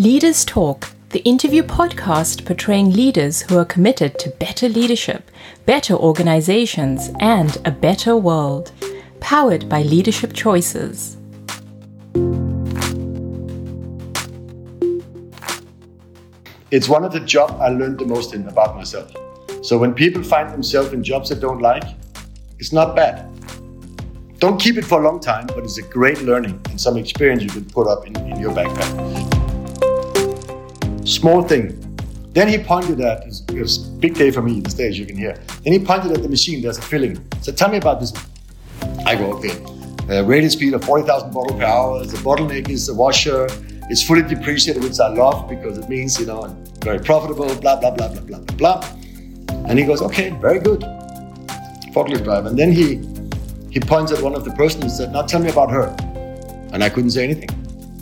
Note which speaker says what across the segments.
Speaker 1: Leaders Talk, the interview podcast portraying leaders who are committed to better leadership, better organizations, and a better world. Powered by Leadership Choices.
Speaker 2: It's one of the jobs I learned the most in about myself. So when people find themselves in jobs they don't like, it's not bad. Don't keep it for a long time, but it's a great learning and some experience you can put up in, in your backpack. Small thing. Then he pointed at, it was a big day for me, the stage you can hear. Then he pointed at the machine, there's a filling. So tell me about this. I go, okay. Uh, rated speed of 40,000 bottles per hour. The bottleneck is the washer. It's fully depreciated, which I love because it means, you know, very profitable, blah, blah, blah, blah, blah, blah, blah. And he goes, okay, very good. Forklift driver. And then he he points at one of the persons and said, Now tell me about her. And I couldn't say anything.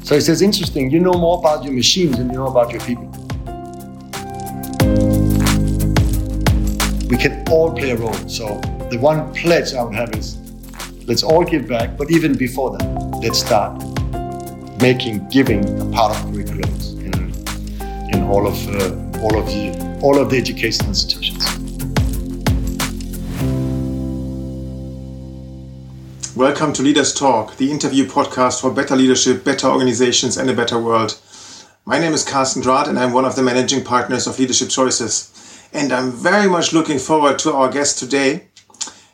Speaker 2: So he says, Interesting, you know more about your machines than you know about your people. We can all play a role. So the one pledge I would have is let's all give back, but even before that, let's start making giving a part of curriculums in, in all of uh, all of the all of the education institutions.
Speaker 3: Welcome to Leaders Talk, the interview podcast for better leadership, better organizations, and a better world. My name is Carsten Drath, and I'm one of the managing partners of Leadership Choices. And I'm very much looking forward to our guest today.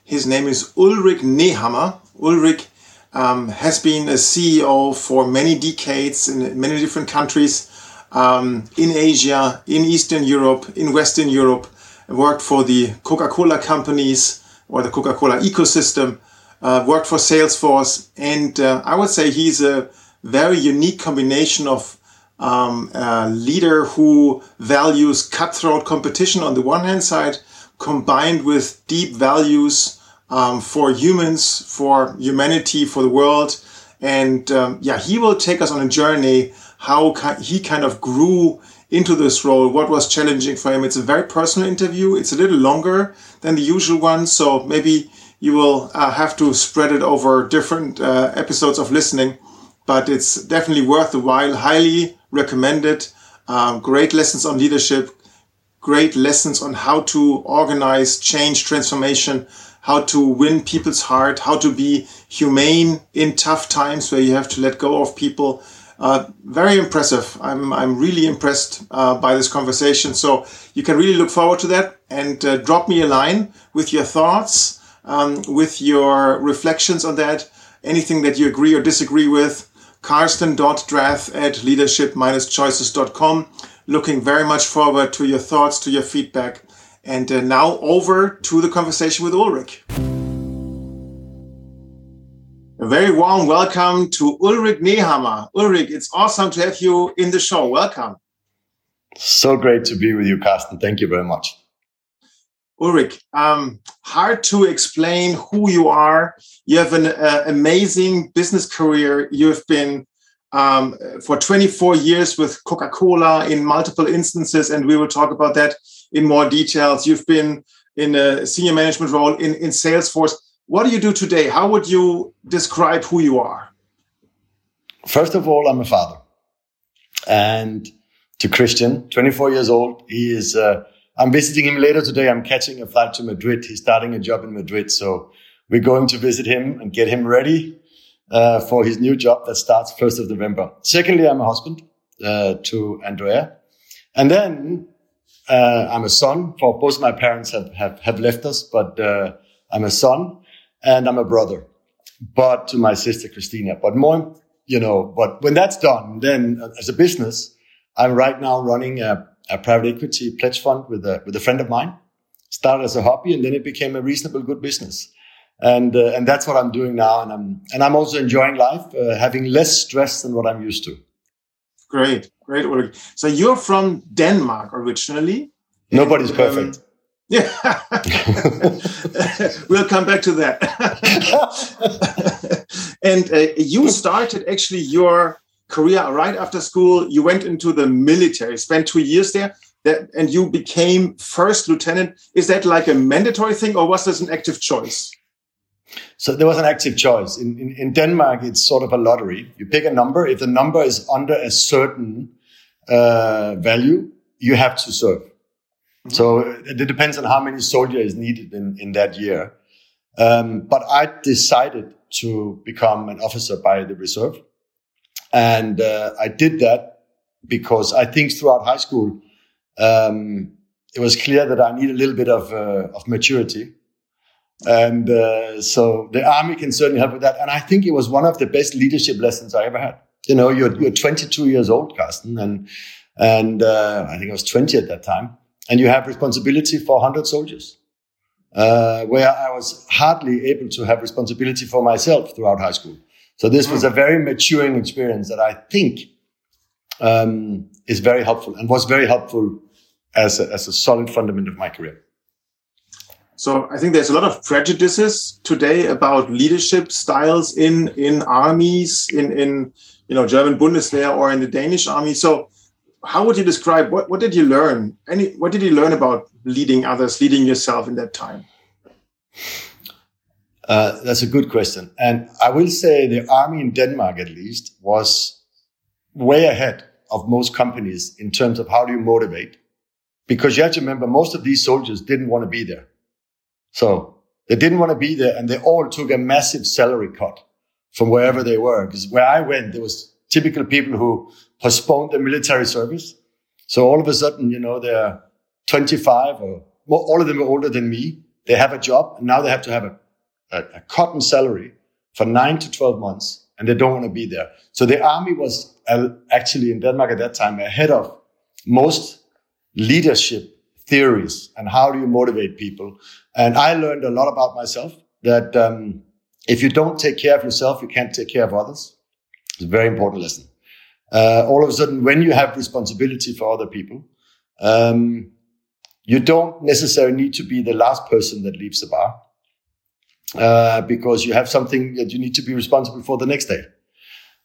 Speaker 3: His name is Ulrich Nehammer. Ulrich um, has been a CEO for many decades in many different countries um, in Asia, in Eastern Europe, in Western Europe, worked for the Coca Cola companies or the Coca Cola ecosystem uh, worked for Salesforce, and uh, I would say he's a very unique combination of um, a leader who values cutthroat competition on the one hand side, combined with deep values um, for humans, for humanity, for the world. And um, yeah, he will take us on a journey how he kind of grew into this role, what was challenging for him. It's a very personal interview. It's a little longer than the usual one. So maybe you will uh, have to spread it over different uh, episodes of listening, but it's definitely worth the while. Highly recommended. Um, great lessons on leadership, great lessons on how to organize change, transformation, how to win people's heart, how to be humane in tough times where you have to let go of people. Uh, very impressive. I'm, I'm really impressed uh, by this conversation. So you can really look forward to that and uh, drop me a line with your thoughts um, with your reflections on that, anything that you agree or disagree with. Carsten.drath at leadership-choices.com. Looking very much forward to your thoughts, to your feedback. And uh, now over to the conversation with Ulrich. A very warm welcome to Ulrich Nehammer. Ulrich, it's awesome to have you in the show. Welcome.
Speaker 2: So great to be with you, Carsten. Thank you very much.
Speaker 3: Ulrich, um, hard to explain who you are. You have an uh, amazing business career. You've been um, for 24 years with Coca Cola in multiple instances, and we will talk about that in more details. You've been in a senior management role in, in Salesforce. What do you do today? How would you describe who you are?
Speaker 2: First of all, I'm a father. And to Christian, 24 years old, he is. Uh, I'm visiting him later today. I'm catching a flight to Madrid. He's starting a job in Madrid. So we're going to visit him and get him ready uh, for his new job that starts 1st of November. Secondly, I'm a husband uh, to Andrea. And then uh, I'm a son for both my parents have, have, have left us, but uh, I'm a son and I'm a brother, but to my sister Christina. But more, you know, but when that's done, then uh, as a business, I'm right now running a a private equity pledge fund with a with a friend of mine. Started as a hobby, and then it became a reasonable good business. And uh, and that's what I'm doing now. And I'm and I'm also enjoying life, uh, having less stress than what I'm used to.
Speaker 3: Great, great work. So you're from Denmark originally.
Speaker 2: Nobody's and, perfect. Um,
Speaker 3: yeah, we'll come back to that. and uh, you started actually your career right after school. You went into the military, spent two years there, that, and you became first lieutenant. Is that like a mandatory thing, or was this an active choice?
Speaker 2: So there was an active choice. In, in, in Denmark, it's sort of a lottery. You pick a number. If the number is under a certain uh, value, you have to serve. Mm-hmm. So it, it depends on how many soldiers is needed in, in that year. Um, but I decided to become an officer by the reserve. And uh, I did that because I think throughout high school, um, it was clear that I need a little bit of, uh, of maturity. And uh, so the army can certainly help with that. And I think it was one of the best leadership lessons I ever had. You know, you're, you're 22 years old, Carsten, and, and uh, I think I was 20 at that time. And you have responsibility for 100 soldiers, uh, where I was hardly able to have responsibility for myself throughout high school. So this was a hmm. very maturing experience that I think um, is very helpful and was very helpful as a, as a solid fundament of my career.
Speaker 3: So I think there's a lot of prejudices today about leadership styles in in armies, in in you know German Bundeswehr or in the Danish army. So how would you describe what what did you learn? Any what did you learn about leading others, leading yourself in that time?
Speaker 2: Uh, that's a good question, and I will say the army in Denmark, at least, was way ahead of most companies in terms of how do you motivate because you have to remember most of these soldiers didn't want to be there. So they didn't want to be there and they all took a massive salary cut from wherever they were. Because where I went, there was typical people who postponed their military service. So all of a sudden, you know, they're 25 or all of them are older than me. They have a job and now they have to have a, a, a cotton salary for nine to 12 months and they don't want to be there. So the army was uh, actually in Denmark at that time ahead of most leadership theories and how do you motivate people. And I learned a lot about myself that um, if you don't take care of yourself, you can't take care of others. It's a very important lesson. Uh, all of a sudden, when you have responsibility for other people, um, you don't necessarily need to be the last person that leaves the bar uh, because you have something that you need to be responsible for the next day.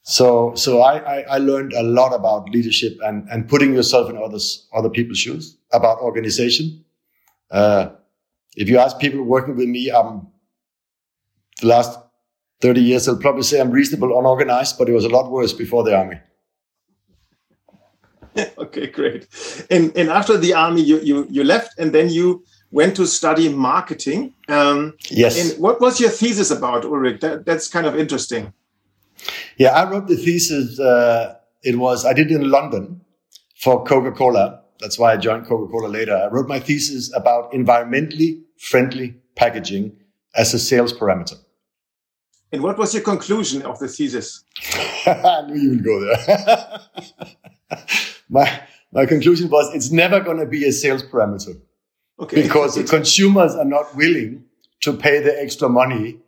Speaker 2: So, so I, I, I, learned a lot about leadership and, and putting yourself in others, other people's shoes, about organization. Uh, if you ask people working with me, um, the last 30 years, they'll probably say I'm reasonable, unorganized, but it was a lot worse before the army.
Speaker 3: okay, great. And, and after the army, you, you, you left and then you went to study marketing. Um,
Speaker 2: yes.
Speaker 3: And what was your thesis about, Ulrich? That, that's kind of interesting.
Speaker 2: Yeah, I wrote the thesis. Uh, it was I did it in London for Coca Cola. That's why I joined Coca Cola later. I wrote my thesis about environmentally friendly packaging as a sales parameter.
Speaker 3: And what was your conclusion of the thesis?
Speaker 2: I knew you would go there. my my conclusion was it's never going to be a sales parameter. Okay. Because the consumers are not willing to pay the extra money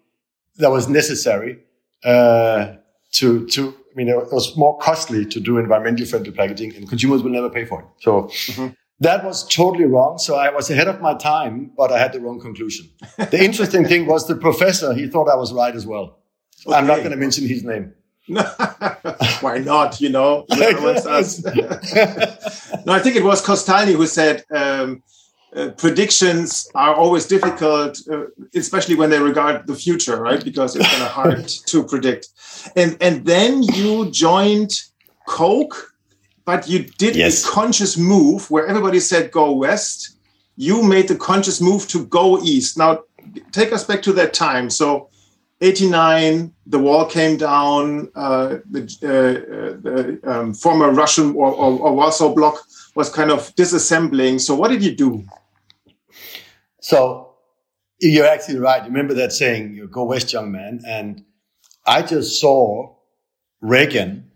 Speaker 2: that was necessary uh, to to I mean it was more costly to do environmentally friendly packaging, and consumers will never pay for it. So. Mm-hmm. That was totally wrong. So I was ahead of my time, but I had the wrong conclusion. the interesting thing was the professor, he thought I was right as well. Okay. I'm not going to mention his name.
Speaker 3: Why not? You know, no, I think it was Costani who said, um, uh, predictions are always difficult, uh, especially when they regard the future, right? Because it's kind of hard to predict. And and then you joined Coke, but you did yes. a conscious move where everybody said go west. You made the conscious move to go east. Now, take us back to that time. So, 89, the wall came down. Uh, the, uh, the um, former Russian or, or, or Warsaw bloc was kind of disassembling. So, what did you do?
Speaker 2: So you're actually right. You remember that saying, you go west, young man. And I just saw Reagan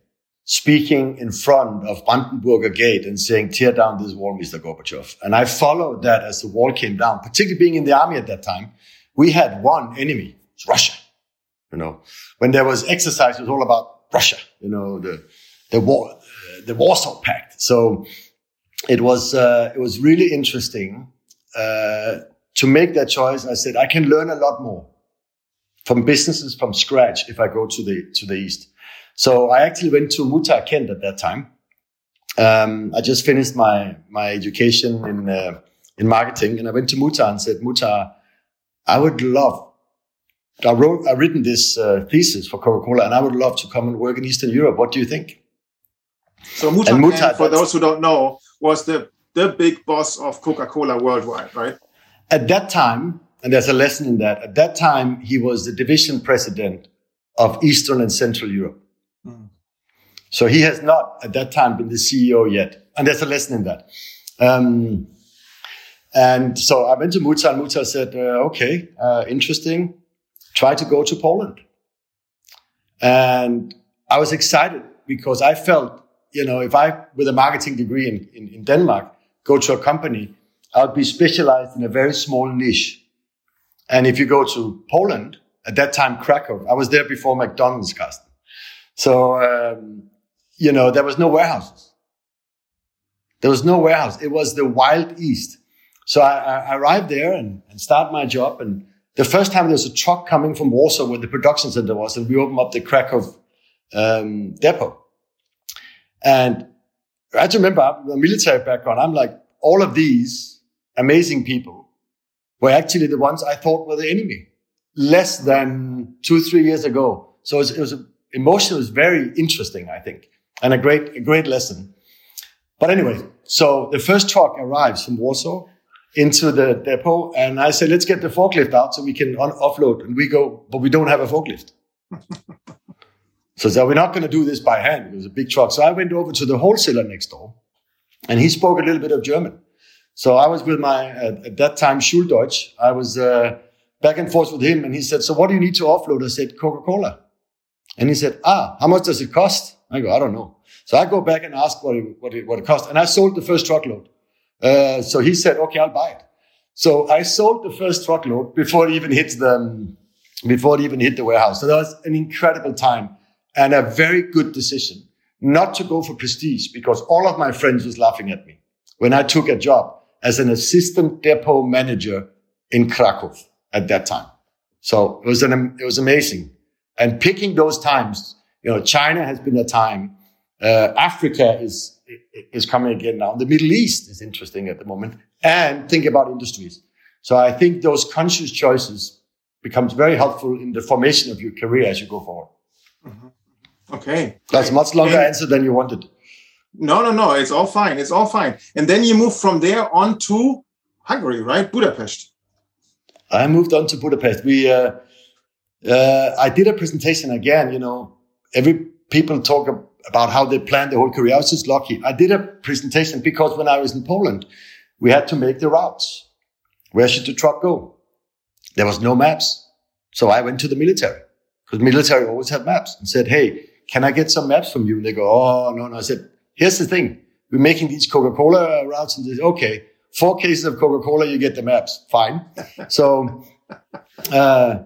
Speaker 2: speaking in front of Brandenburger Gate and saying, tear down this wall, Mr. Gorbachev. And I followed that as the wall came down, particularly being in the army at that time. We had one enemy, it's Russia. You know, when there was exercise, it was all about Russia, you know, the, the war, the Warsaw Pact. So it was, uh, it was really interesting, uh, to make that choice, I said, I can learn a lot more from businesses from scratch if I go to the, to the East. So I actually went to Muhtar Kent at that time. Um, I just finished my, my education in, uh, in marketing and I went to Muhtar and said, Muhtar, I would love, I wrote, I written this uh, thesis for Coca-Cola and I would love to come and work in Eastern Europe. What do you think?
Speaker 3: So Muhtar, Muhtar for those who don't know, was the the big boss of Coca-Cola worldwide, right?
Speaker 2: At that time, and there's a lesson in that. At that time, he was the division president of Eastern and Central Europe. Mm. So he has not at that time been the CEO yet. And there's a lesson in that. Um, and so I went to Muhtar and Muhtar said, uh, okay, uh, interesting. Try to go to Poland. And I was excited because I felt, you know, if I, with a marketing degree in, in, in Denmark, go to a company, I would be specialized in a very small niche. And if you go to Poland, at that time, Krakow, I was there before McDonald's, Carsten. So, um, you know, there was no warehouses. There was no warehouse. It was the wild east. So I, I arrived there and, and start my job. And the first time there was a truck coming from Warsaw where the production center was, and we opened up the Krakow um, depot. And I to remember I'm a military background. I'm like, all of these amazing people were actually the ones I thought were the enemy less than two, three years ago. So it was, it was emotion was very interesting, I think, and a great, a great lesson. But anyway, so the first truck arrives from Warsaw into the depot, and I said, "Let's get the forklift out so we can un- offload." And we go, but we don't have a forklift. so, so we're not going to do this by hand. It was a big truck. So I went over to the wholesaler next door, and he spoke a little bit of German. So I was with my at, at that time Schuldeutsch. I was uh, back and forth with him, and he said, "So what do you need to offload?" I said, "Coca Cola." And he said, "Ah, how much does it cost?" I go, "I don't know." So I go back and ask what it, what it, what it cost, and I sold the first truckload. Uh, so he said, "Okay, I'll buy it." So I sold the first truckload before it even hit the before it even hit the warehouse. So that was an incredible time and a very good decision not to go for prestige because all of my friends was laughing at me when I took a job as an assistant depot manager in Krakow at that time. So it was an, it was amazing. And picking those times, you know, China has been a time. Uh, Africa is, is coming again now. The Middle East is interesting at the moment and think about industries. So I think those conscious choices becomes very helpful in the formation of your career as you go forward.
Speaker 3: Mm-hmm. Okay.
Speaker 2: That's much longer answer than you wanted.
Speaker 3: No, no, no. It's all fine. It's all fine. And then you move from there on to Hungary, right? Budapest.
Speaker 2: I moved on to Budapest. We, uh, uh, I did a presentation again. You know, every people talk about how they plan the whole career. I was just lucky. I did a presentation because when I was in Poland, we had to make the routes. Where should the truck go? There was no maps. So I went to the military because military always had maps and said, Hey, can I get some maps from you? And they go, Oh, no, no. I said, here's the thing. We're making these Coca-Cola routes. And say, okay, four cases of Coca-Cola, you get the maps. Fine. so, uh,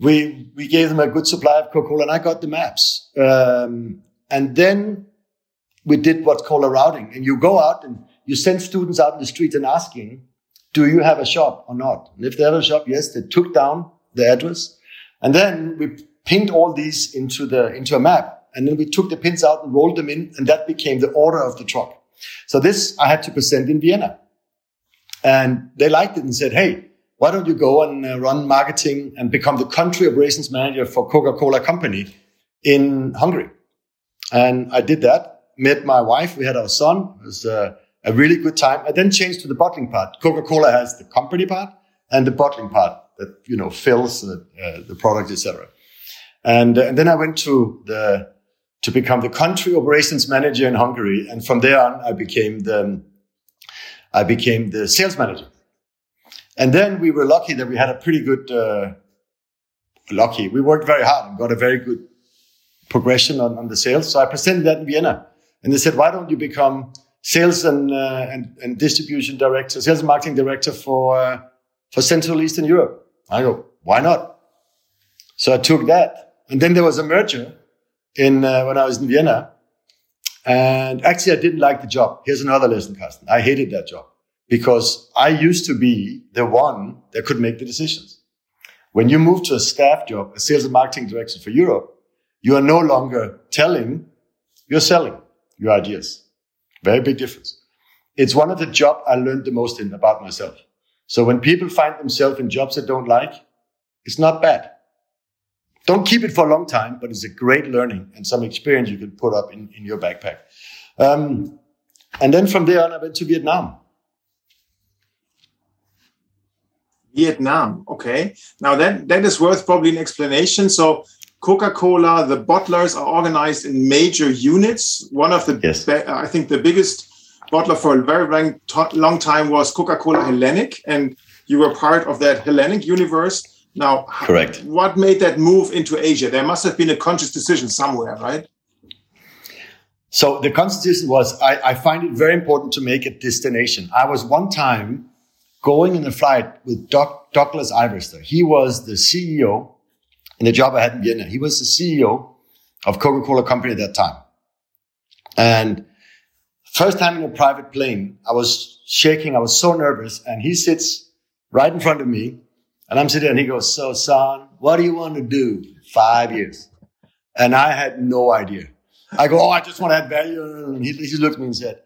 Speaker 2: we, we gave them a good supply of Coca-Cola and I got the maps. Um, and then we did what's called a routing and you go out and you send students out in the street and asking, do you have a shop or not? And if they have a shop, yes, they took down the address. And then we pinned all these into the, into a map. And then we took the pins out and rolled them in, and that became the order of the truck. So this I had to present in Vienna. And they liked it and said, Hey, why don't you go and uh, run marketing and become the country operations manager for Coca-Cola company in Hungary? And I did that, met my wife. We had our son. It was uh, a really good time. I then changed to the bottling part. Coca-Cola has the company part and the bottling part that, you know, fills the, uh, the product, etc. And, uh, and then I went to the to become the country operations manager in Hungary. And from there on, I became the, I became the sales manager. And then we were lucky that we had a pretty good, uh, lucky. We worked very hard and got a very good progression on, on the sales. So I presented that in Vienna and they said, why don't you become sales and, uh, and, and, distribution director, sales and marketing director for, uh, for Central Eastern Europe? I go, why not? So I took that. And then there was a merger in uh, when I was in Vienna. And actually, I didn't like the job. Here's another lesson, Carsten. I hated that job because I used to be the one that could make the decisions. When you move to a staff job, a sales and marketing director for Europe, you are no longer telling, you're selling your ideas. Very big difference. It's one of the jobs I learned the most in about myself. So when people find themselves in jobs they don't like, it's not bad. Don't keep it for a long time, but it's a great learning and some experience you can put up in, in your backpack. Um, and then from there on, I went to Vietnam.
Speaker 3: Vietnam. Okay. Now that that is worth probably an explanation. So Coca-Cola, the bottlers are organized in major units. One of the,
Speaker 2: yes.
Speaker 3: I think, the biggest bottler for a very long, long time was Coca-Cola Hellenic, and you were part of that Hellenic universe. Now,
Speaker 2: correct.
Speaker 3: What made that move into Asia? There must have been a conscious decision somewhere, right?
Speaker 2: So the conscious decision was I, I find it very important to make a destination. I was one time going in a flight with Doug, Douglas Ivester. He was the CEO in the job I had in Vienna. He was the CEO of Coca-Cola company at that time. And first time in a private plane, I was shaking. I was so nervous. And he sits right in front of me and I'm sitting there and he goes, so son, what do you want to do? Five years. And I had no idea. I go, oh, I just want to add value. And he, he looked at me and said,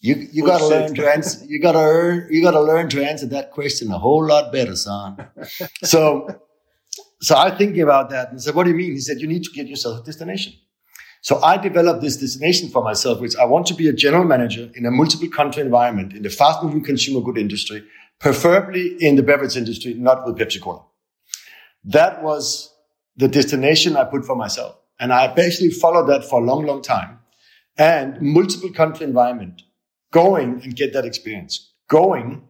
Speaker 2: you, you got to learn to answer, you got to earn, you got to learn to answer that question a whole lot better, son. so so I thinking about that and said, what do you mean? He said, you need to get yourself a destination. So I developed this destination for myself, which I want to be a general manager in a multiple country environment in the fast moving consumer good industry, preferably in the beverage industry, not with Pepsi Cola. That was the destination I put for myself. And I basically followed that for a long, long time and multiple country environment, going and get that experience, going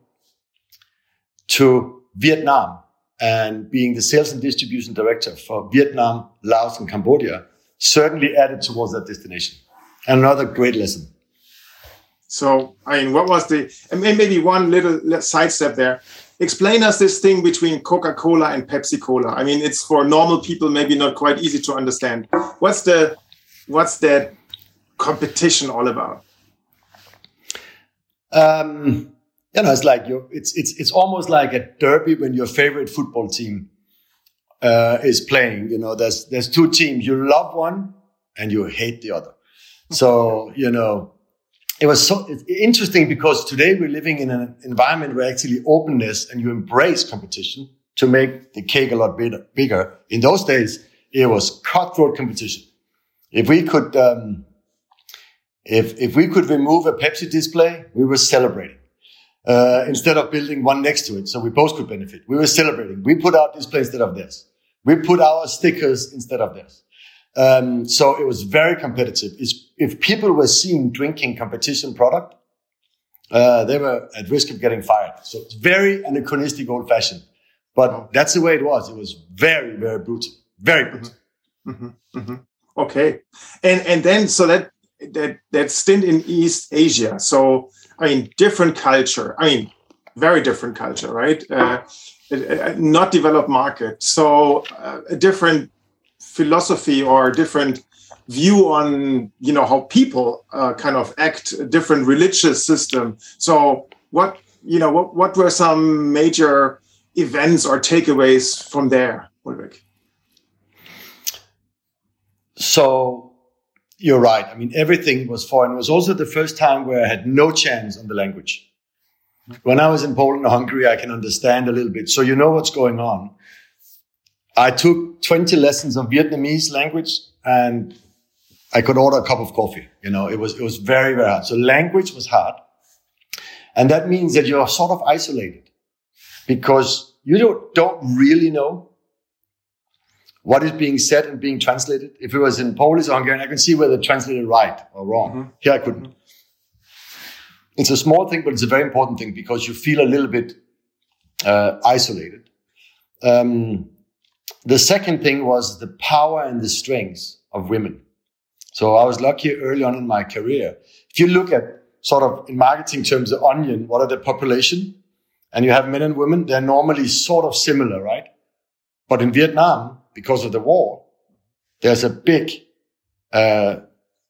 Speaker 2: to Vietnam, and being the sales and distribution director for Vietnam, Laos, and Cambodia certainly added towards that destination. And Another great lesson.
Speaker 3: So, I mean, what was the, and maybe one little sidestep there. Explain us this thing between Coca Cola and Pepsi Cola. I mean, it's for normal people, maybe not quite easy to understand. What's the, what's that competition all about?
Speaker 2: Um, you know, it's like you it's it's it's almost like a derby when your favorite football team uh, is playing. You know, there's there's two teams. You love one and you hate the other. So you know, it was so interesting because today we're living in an environment where actually openness and you embrace competition to make the cake a lot bigger. In those days, it was cutthroat competition. If we could, um, if if we could remove a Pepsi display, we were celebrating uh, instead of building one next to it. So we both could benefit. We were celebrating. We put our display instead of this. We put our stickers instead of this. Um, so it was very competitive. It's, if people were seen drinking competition product, uh, they were at risk of getting fired. So it's very anachronistic, old fashioned. But that's the way it was. It was very, very brutal. Very brutal.
Speaker 3: Mm-hmm. Mm-hmm. Okay. And, and then, so that, that, that stint in East Asia. So I mean, different culture. I mean, very different culture, right? Uh, not developed market. So uh, a different philosophy or different view on you know how people uh, kind of act. A different religious system. So what you know what what were some major events or takeaways from there, Ulrich?
Speaker 2: So you're right. I mean, everything was foreign. It was also the first time where I had no chance on the language. When I was in Poland or Hungary, I can understand a little bit. So you know what's going on. I took 20 lessons of Vietnamese language and I could order a cup of coffee. You know, it was, it was very, very hard. So language was hard. And that means that you're sort of isolated because you don't, don't really know what is being said and being translated. If it was in Polish or Hungarian, I can see whether translated right or wrong. Mm-hmm. Here I couldn't. It's a small thing, but it's a very important thing because you feel a little bit uh, isolated. Um, the second thing was the power and the strength of women. So I was lucky early on in my career. If you look at sort of in marketing terms, the onion, what are the population? And you have men and women, they're normally sort of similar, right? But in Vietnam, because of the war, there's a big uh,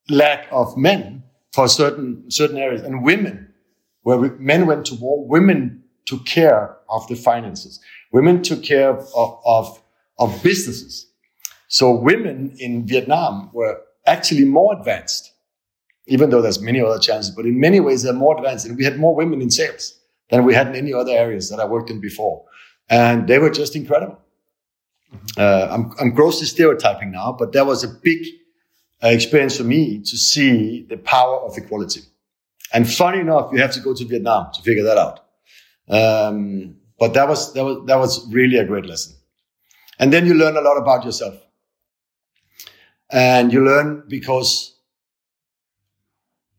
Speaker 2: lack of men for certain certain areas, and women, where we, men went to war, women took care of the finances. Women took care of, of, of businesses. So women in Vietnam were actually more advanced, even though there's many other challenges, but in many ways they're more advanced. And we had more women in sales than we had in any other areas that I worked in before. And they were just incredible. Uh, I'm, I'm grossly stereotyping now, but that was a big uh, experience for me to see the power of equality. And funny enough, you have to go to Vietnam to figure that out. Um, but that was, that was, that was really a great lesson. And then you learn a lot about yourself. And you learn because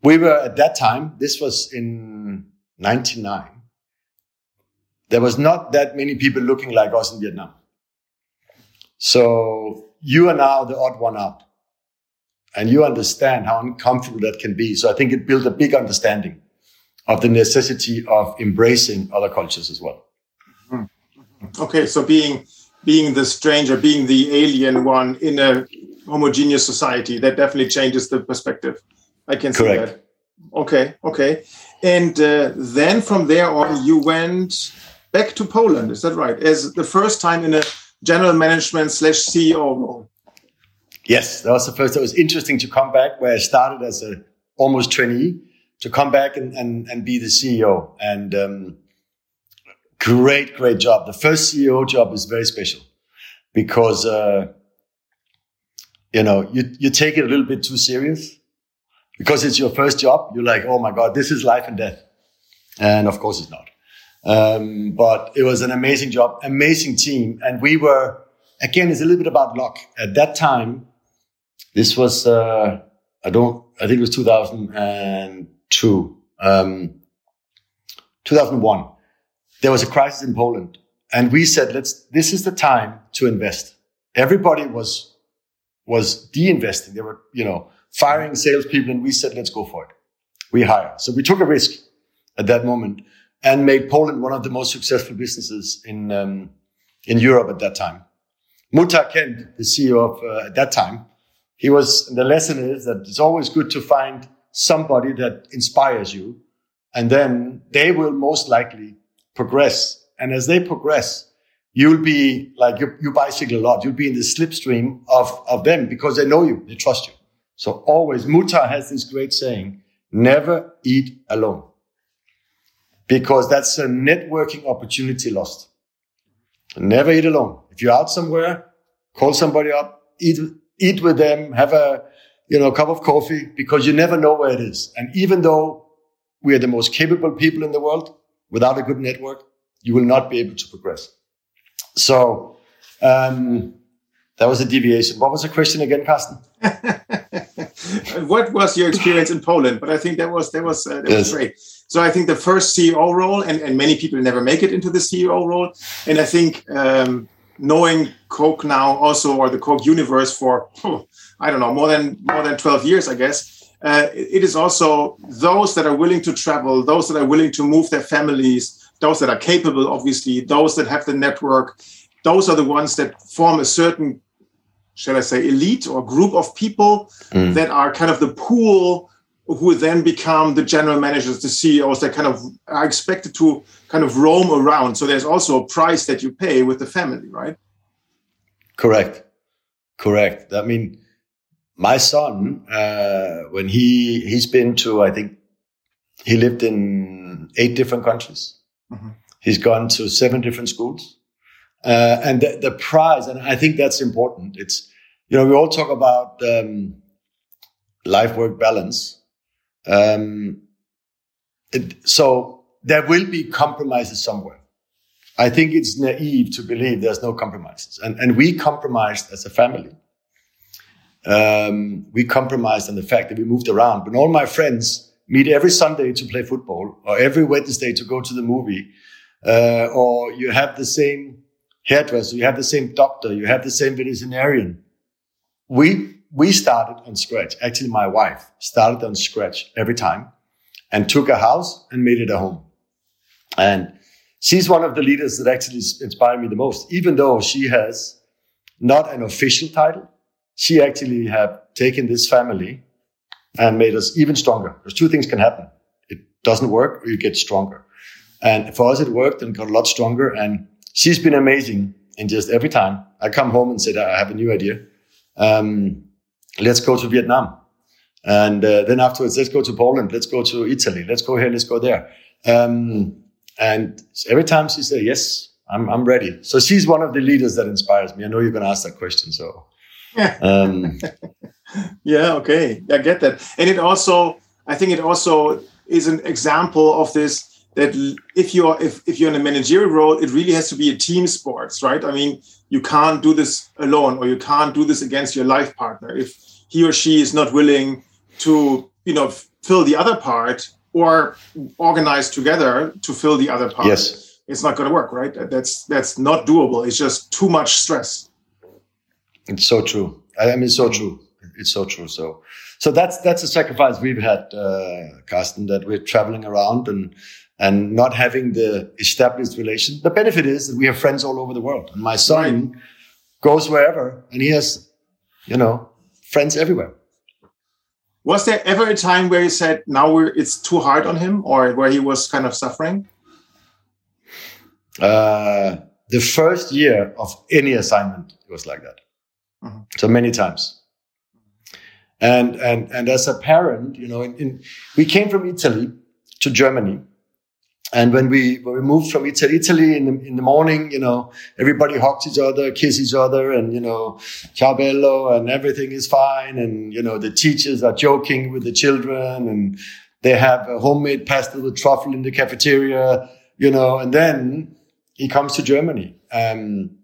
Speaker 2: we were at that time, this was in 99. There was not that many people looking like us in Vietnam. So you are now the odd one out. And you understand how uncomfortable that can be. So I think it built a big understanding of the necessity of embracing other cultures as well.
Speaker 3: Okay, so being being the stranger, being the alien one in a homogeneous society, that definitely changes the perspective. I can see that. Okay, okay. And uh, then from there on, you went back to Poland. Is that right? As the first time in a general management slash CEO role.
Speaker 2: Yes, that was the first. It was interesting to come back where I started as a almost trainee to come back and, and, and be the CEO. And um, great, great job. The first CEO job is very special because, uh, you know, you, you take it a little bit too serious because it's your first job. You're like, oh my God, this is life and death. And of course it's not. Um, but it was an amazing job, amazing team. And we were, again, it's a little bit about luck. At that time, this was, uh, I don't, I think it was 2002, um, 2001. There was a crisis in Poland and we said, let's, this is the time to invest. Everybody was, was de-investing. They were, you know, firing salespeople and we said, let's go for it. We hire. So we took a risk at that moment and made Poland one of the most successful businesses in, um, in Europe at that time. Muhtar Kent, the CEO of uh, at that time, he was, the lesson is that it's always good to find somebody that inspires you. And then they will most likely progress. And as they progress, you'll be like, you, you bicycle a lot. You'll be in the slipstream of, of them because they know you. They trust you. So always, Muhtar has this great saying, never eat alone because that's a networking opportunity lost. Never eat alone. If you're out somewhere, call somebody up, eat, eat with them, have a, you know, cup of coffee because you never know where it is. And even though we are the most capable people in the world, without a good network, you will not be able to progress. So, um, that was a deviation. What was the question again, Carsten?
Speaker 3: what was your experience in Poland? But I think that was that was uh, that yes. was great. So I think the first CEO role, and, and many people never make it into the CEO role. And I think um, knowing Coke now also, or the Coke universe for oh, I don't know more than more than twelve years, I guess. Uh, it is also those that are willing to travel, those that are willing to move their families, those that are capable, obviously, those that have the network. Those are the ones that form a certain shall I say, elite or group of people mm. that are kind of the pool who then become the general managers, the CEOs that kind of are expected to kind of roam around. So there's also a price that you pay with the family, right?
Speaker 2: Correct. Correct. I mean, my son, uh, when he he's been to, I think he lived in eight different countries. Mm-hmm. He's gone to seven different schools. Uh, and the, the, prize, and I think that's important. It's, you know, we all talk about um, life work balance. Um, it, so there will be compromises somewhere. I think it's naive to believe there's no compromises. And, and we compromised as a family. Um, we compromised on the fact that we moved around. But all my friends meet every Sunday to play football or every Wednesday to go to the movie. Uh, or you have the same hairdresser, you have the same doctor, you have the same veterinarian. We, we started on scratch. Actually, my wife started on scratch every time and took a house and made it a home. And she's one of the leaders that actually inspire me the most, even though she has not an official title. She actually have taken this family and made us even stronger. There's two things can happen. It doesn't work or you get stronger. And for us, it worked and got a lot stronger. And she's been amazing. And just every time I come home and say, I have a new idea. Um, let's go to Vietnam. And uh, then afterwards, let's go to Poland. Let's go to Italy. Let's go here. Let's go there. Um, and every time she said, yes, I'm, I'm ready. So she's one of the leaders that inspires me. I know you're going to ask that question. So, um,
Speaker 3: yeah, okay, I get that, and it also, I think it also is an example of this that if you're if, if you're in a managerial role, it really has to be a team sports, right? I mean, you can't do this alone, or you can't do this against your life partner if he or she is not willing to, you know, fill the other part or organize together to fill the other part.
Speaker 2: Yes
Speaker 3: it's not going to work, right? That's that's not doable. It's just too much stress.
Speaker 2: It's so true. I mean, so mm. true. It's so true. So, so that's that's a sacrifice we've had, uh, Carsten. That we're traveling around and and not having the established relation. The benefit is that we have friends all over the world, and my son right. goes wherever, and he has, you know, friends everywhere.
Speaker 3: Was there ever a time where you said, "Now we're it's too hard on him," or where he was kind of suffering?
Speaker 2: Uh, the first year of any assignment, it was like that. Mm-hmm. So many times. And, and, and as a parent, you know, in, in, we came from Italy to Germany. And when we, when we moved from Italy, Italy in the, in the morning, you know, everybody hugs each other, kiss each other, and, you know, ciao bello, and everything is fine. And, you know, the teachers are joking with the children, and they have a homemade pasta with truffle in the cafeteria, you know, and then he comes to Germany. Um,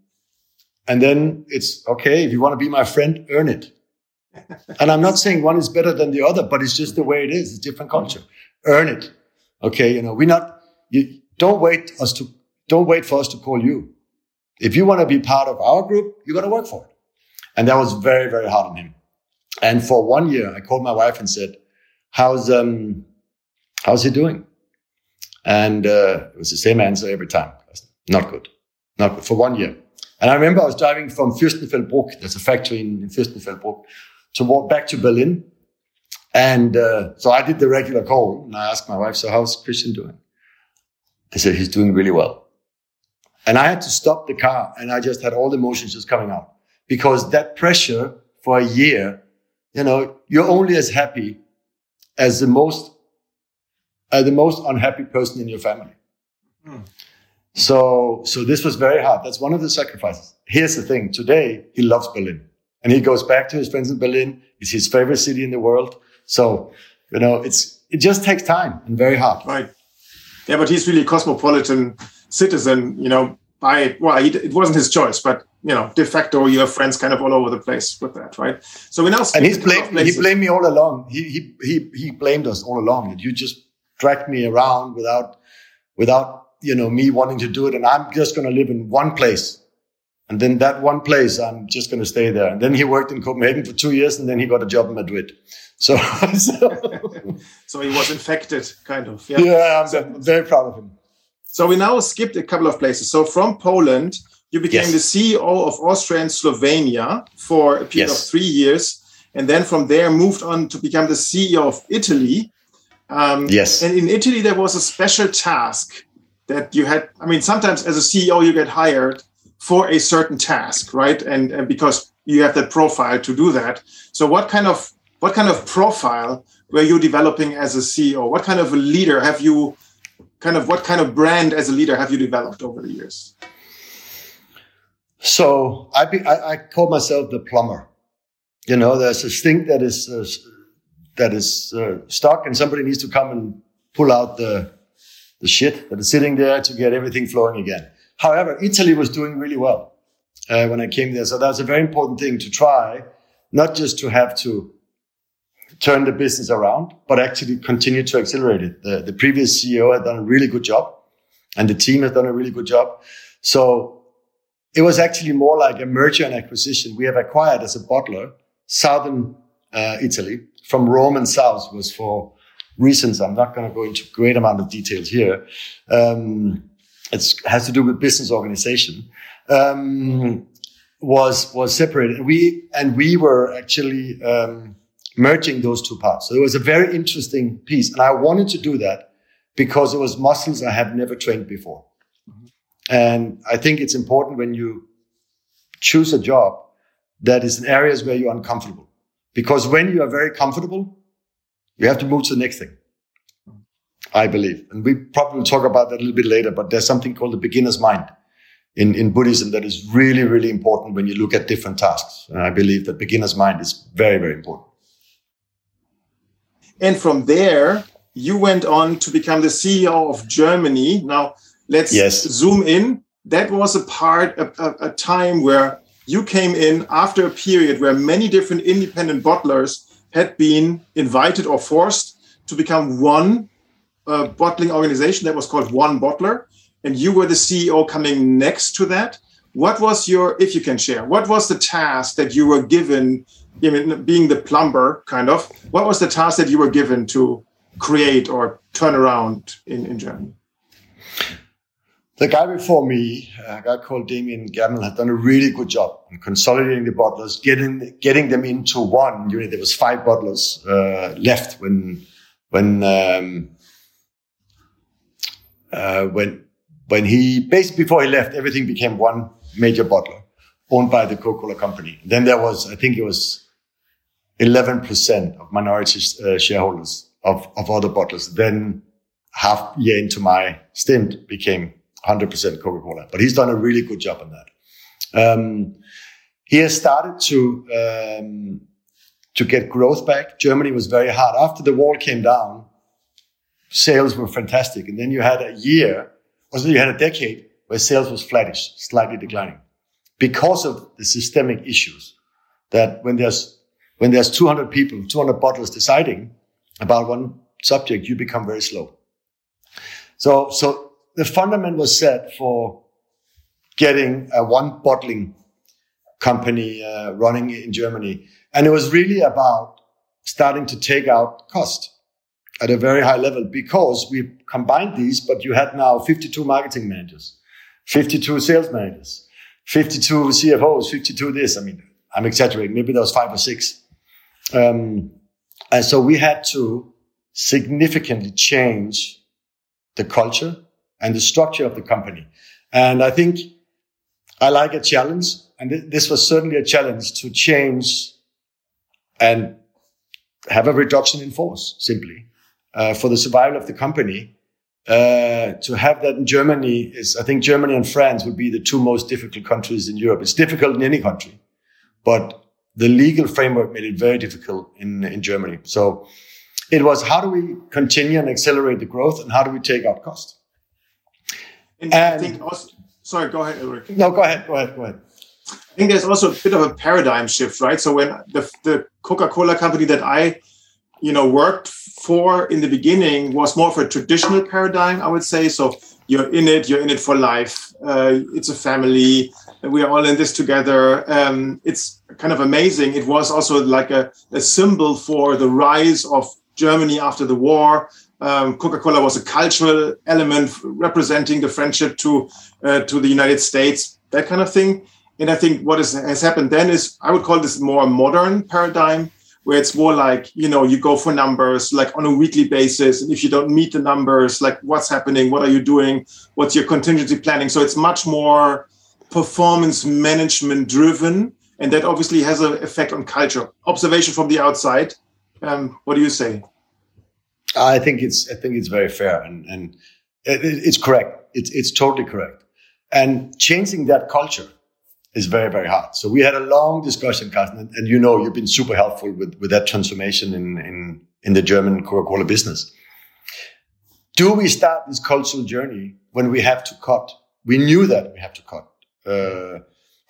Speaker 2: and then it's okay. If you want to be my friend, earn it. And I'm not saying one is better than the other, but it's just the way it is. It's a different culture. Earn it. Okay. You know, we're not, you don't wait us to, don't wait for us to call you. If you want to be part of our group, you got to work for it. And that was very, very hard on him. And for one year, I called my wife and said, how's, um, how's he doing? And, uh, it was the same answer every time. Not good. Not good for one year. And I remember I was driving from Fürstenfeldbruck, there's a factory in, in Fürstenfeldbruck, to walk back to Berlin. And uh, so I did the regular call and I asked my wife, so how's Christian doing? They said, he's doing really well. And I had to stop the car and I just had all the emotions just coming out because that pressure for a year, you know, you're only as happy as the most, uh, the most unhappy person in your family. Mm. So, so this was very hard. That's one of the sacrifices. Here's the thing. Today, he loves Berlin and he goes back to his friends in Berlin. It's his favorite city in the world. So, you know, it's, it just takes time and very hard.
Speaker 3: Right. Yeah, but he's really a cosmopolitan citizen, you know, by, well, he, it wasn't his choice, but, you know, de facto, you have friends kind of all over the place with that, right? So we now,
Speaker 2: and he's blamed, he blamed me all along. He, he, he, he blamed us all along. That you just dragged me around without, without you know, me wanting to do it. And I'm just going to live in one place. And then that one place, I'm just going to stay there. And then he worked in Copenhagen for two years and then he got a job in Madrid. So,
Speaker 3: so, so he was infected, kind of.
Speaker 2: Yeah, yeah I'm so, very proud of him.
Speaker 3: So we now skipped a couple of places. So from Poland, you became yes. the CEO of Austria and Slovenia for a period yes. of three years. And then from there moved on to become the CEO of Italy.
Speaker 2: Um, yes.
Speaker 3: And in Italy, there was a special task that you had i mean sometimes as a ceo you get hired for a certain task right? And, and because you have that profile to do that. So what kind of what kind of profile were you developing as a ceo what kind of a leader have you kind of what kind of brand as a leader have you developed over the years?
Speaker 2: So i be, I, I, call myself the plumber. You know there's a thing that is uh, that is uh, stuck and somebody needs to come and pull out the the shit that is sitting there to get everything flowing again. However, Italy was doing really well uh, when I came there. So that was a very important thing to try, not just to have to turn the business around, but actually continue to accelerate it. The, the previous CEO had done a really good job and the team has done a really good job. So it was actually more like a merger and acquisition. We have acquired as a bottler southern uh, Italy from Rome and south was for reasons. I'm not going to go into great amount of details here. Um, it has to do with business organization. Um, was was separated. We and we were actually um, merging those two parts. So it was a very interesting piece, and I wanted to do that because it was muscles I have never trained before. Mm-hmm. And I think it's important when you choose a job that is in areas where you're uncomfortable, because when you are very comfortable, you have to move to the next thing. I believe. And we probably will talk about that a little bit later, but there's something called the beginner's mind. in, in Buddhism that is really, really important when you look at different tasks. And I believe that beginner's mind is very, very important.
Speaker 3: And from there, you went on to become the CEO of Germany. Now, let's yes. zoom in. That was a part, a, a, a time where you came in after a period where many different independent bottlers had been invited or forced to become one uh, bottling organization that was called One Bottler and you were the CEO coming next to that. What was your, if you can share, what was the task that you were given, I mean, being the plumber kind of, what was the task that you were given to create or turn around in, in Germany?
Speaker 2: The guy before me, a guy called Damian Gammell, had done a really good job in consolidating the bottlers, getting getting them into one unit. There was five bottlers uh, left when when um, uh, when when he basically before he left, everything became one major bottler owned by the Coca-Cola company. Then there was, I think it was 11% of minority uh, shareholders of, of other bottlers. Then half year into my stint became 100% Coca-Cola, but he's done a really good job on that. Um, he has started to, um, to get growth back. Germany was very hard. After the wall came down, sales were fantastic. And then you had a year also, you had a decade where sales was flattish, slightly declining, because of the systemic issues. That when there's when there's 200 people, 200 bottlers deciding about one subject, you become very slow. So, so the fundament was set for getting a one bottling company uh, running in Germany, and it was really about starting to take out cost at a very high level because we combined these, but you had now 52 marketing managers, 52 sales managers, 52 CFOs, 52 this. I mean, I'm exaggerating. Maybe there was five or six. Um, and so we had to significantly change the culture and the structure of the company. And I think I like a challenge. And th- this was certainly a challenge to change and have a reduction in force simply uh, for the survival of the company. Uh, to have that in Germany is, I think Germany and France would be the two most difficult countries in Europe. It's difficult in any country, but the legal framework made it very difficult in, in Germany. So it was how do we continue and accelerate the growth and how do we take out cost?
Speaker 3: And, and I think also, sorry, go ahead, Ulrik.
Speaker 2: No, go ahead, go ahead, go ahead.
Speaker 3: I think there's also a bit of a paradigm shift, right? So when the, the Coca-Cola company that I you know worked for in the beginning was more of a traditional paradigm i would say. So you're in it you're in it for life. Uh, it's a family. We are all in this together. Um, it's kind of amazing. It was also like a, a, symbol for the rise of germany after the war. Um, coca-cola was a cultural element representing the friendship to uh, to the united states that kind of thing. And i think what is, has happened then is i would call this more modern paradigm where it's more like you know you go for numbers like on a weekly basis. And if you don't meet the numbers like what's happening? What are you doing? What's your contingency planning? So it's much more performance management driven. And that obviously has an effect on culture. Observation from the outside. Um, what do you say?
Speaker 2: I think it's i think it's very fair. And and it, it's correct. It's it's totally correct. And changing that culture is very, very hard. So we had a long discussion, Carsten, and, and you know, you've been super helpful with, with that transformation in, in, in the German Coca-Cola business. Do we start this cultural journey when we have to cut? We knew that we have to cut uh,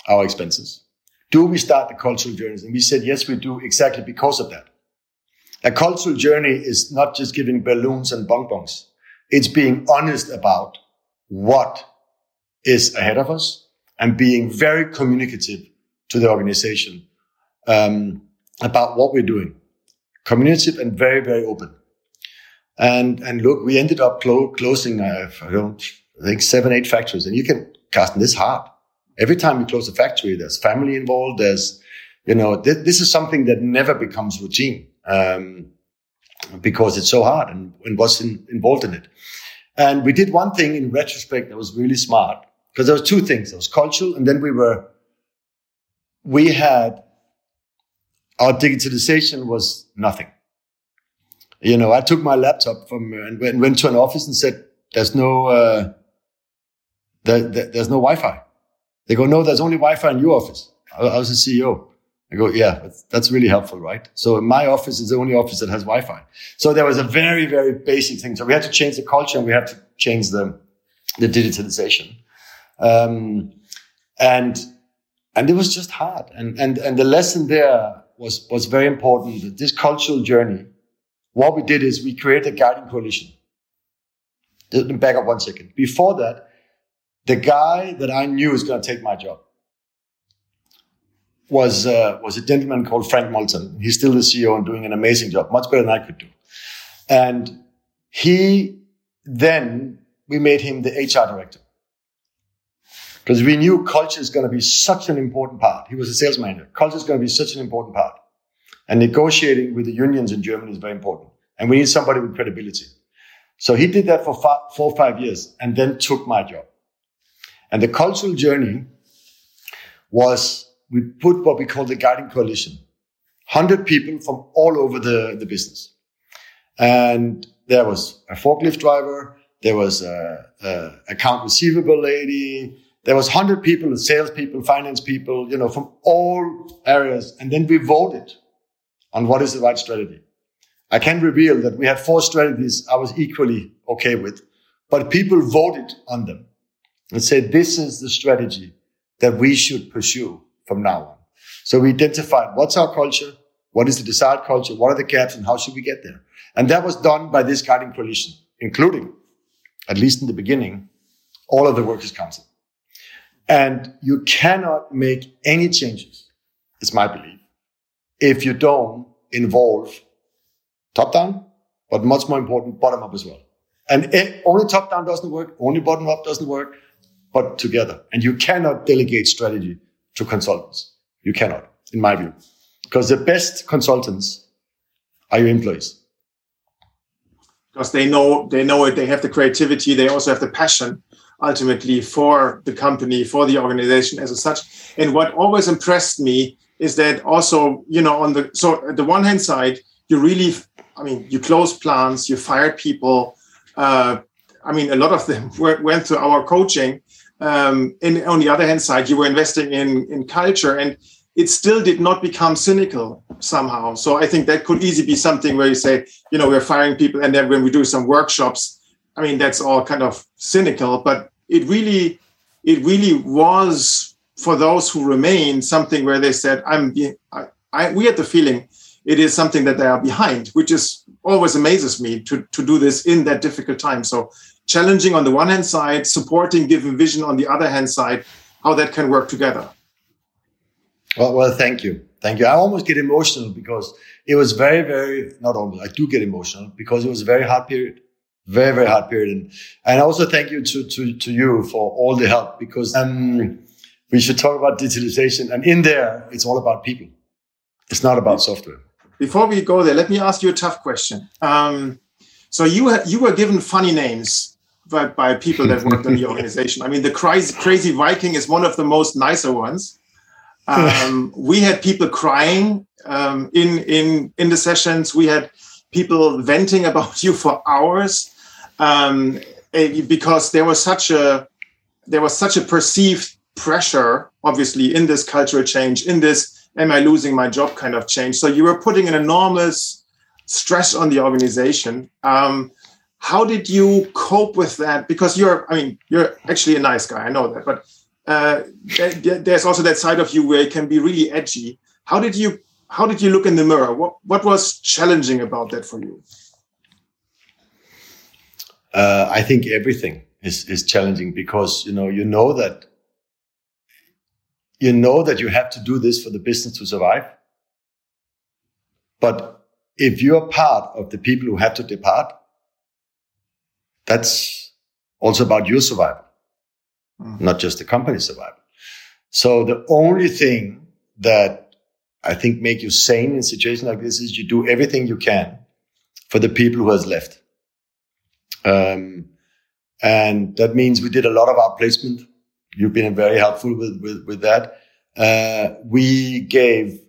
Speaker 2: our expenses. Do we start the cultural journeys? And we said, yes, we do exactly because of that. A cultural journey is not just giving balloons and bonbons. It's being honest about what is ahead of us, and being very communicative to the organization um, about what we're doing. Communicative and very, very open. And, and look, we ended up clo- closing, uh, I don't I think seven, eight factories. And you can, Carsten, this hard. Every time you close a factory, there's family involved. There's, you know, th- this is something that never becomes routine, um, because it's so hard and, and what's in, involved in it. And we did one thing in retrospect that was really smart because there was two things. There was cultural, and then we were, we had, our digitalization was nothing. You know, I took my laptop from and went, went to an office and said, "There's no, uh, there, there, there's no Wi-Fi. They go, no, there's only Wi-Fi in your office. I, I was the CEO. I go, yeah, that's, that's really helpful, right? So my office is the only office that has Wi-Fi. So there was a very, very basic thing. So we had to change the culture and we had to change the, the digitalization. Um, and, and it was just hard. And, and, and the lesson there was, was very important. This cultural journey, what we did is we created a guiding coalition. Back up one second. Before that, the guy that I knew was going to take my job was uh, was a gentleman called Frank Molthan. He's still the CEO and doing an amazing job, much better than I could do. And he then we made him the HR director because we knew culture is going to be such an important part. He was a sales manager. Culture is going to be such an important part, and negotiating with the unions in Germany is very important. And we need somebody with credibility. So he did that for five, four or five years, and then took my job. And the cultural journey was we put what we call the guiding coalition. 100 people from all over the, the business. And there was a forklift driver. There was a, a account receivable lady. There was 100 people, sales people, finance people, you know, from all areas. And then we voted on what is the right strategy. I can reveal that we had four strategies I was equally okay with, but people voted on them and said, this is the strategy that we should pursue from now on. So we identified what's our culture, what is the desired culture, what are the gaps, and how should we get there? And that was done by this guiding coalition, including, at least in the beginning, all of the workers' council. And you cannot make any changes, it's my belief, if you don't involve top down, but much more important, bottom up as well. And it, only top down doesn't work, only bottom up doesn't work, but together. And you cannot delegate strategy to consultants. You cannot, in my view, because the best consultants are your employees.
Speaker 3: Because they know they know it, they have the creativity, they also have the passion ultimately for the company, for the organization as such. And what always impressed me is that also, you know, on the so the one hand side, you really, I mean, you close plants, you fire people. Uh, I mean, a lot of them went to our coaching um, and on the other hand side, you were investing in in culture, and it still did not become cynical somehow. So I think that could easily be something where you say, you know, we're firing people, and then when we do some workshops, I mean, that's all kind of cynical, but it really, it really was for those who remain something where they said, I'm, I, I we had the feeling it is something that they are behind, which is always amazes me to to do this in that difficult time. So challenging on the one hand side, supporting given vision on the other hand side, how that can work together.
Speaker 2: Well, well, thank you. Thank you. I almost get emotional because it was very, very, not almost, I do get emotional because it was a very hard period. Very, very hard period. And, and also thank you to, to, to you for all the help because, um, we should talk about digitalization. And in there, it's all about people. It's not about software.
Speaker 3: Before we go there, let me ask you a tough question. Um, so you you were given funny names by, by people that worked in the organization. I mean, the crazy, crazy Viking is one of the most nicer ones. Um, we had people crying um, in in in the sessions. We had people venting about you for hours um, because there was such a there was such a perceived pressure, obviously, in this cultural change, in this "am I losing my job" kind of change. So you were putting an enormous stress on the organization. Um, how did you cope with that? Because you're, I mean, you're actually a nice guy. I know that, but uh, there's also that side of you where it can be really edgy. How did you, how did you look in the mirror? What, what was challenging about that for you?
Speaker 2: Uh, I think everything is, is challenging because, you know, you know that, you know that you have to do this for the business to survive. But if you're part of the people who have to depart, that's also about your survival, mm. not just the company's survival. So the only thing that I think make you sane in a situation like this is you do everything you can for the people who has left. Um, and that means we did a lot of outplacement. You've been very helpful with, with, with that. Uh, we gave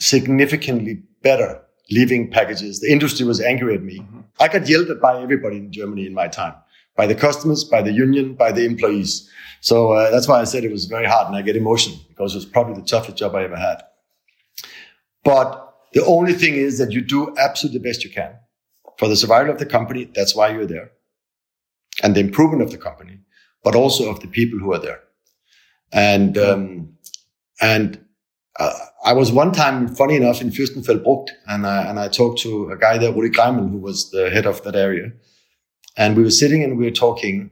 Speaker 2: significantly better leaving packages. The industry was angry at me. Mm-hmm. I got yelled at by everybody in Germany in my time by the customers, by the union, by the employees. So uh, that's why I said it was very hard and I get emotional because it was probably the toughest job I ever had. But the only thing is that you do absolutely the best you can for the survival of the company. That's why you're there and the improvement of the company, but also of the people who are there. And, um, and uh, I was one time, funny enough, in Fürstenfeldbruck, and I, and I talked to a guy there, Rudi Greimann, who was the head of that area. And we were sitting and we were talking,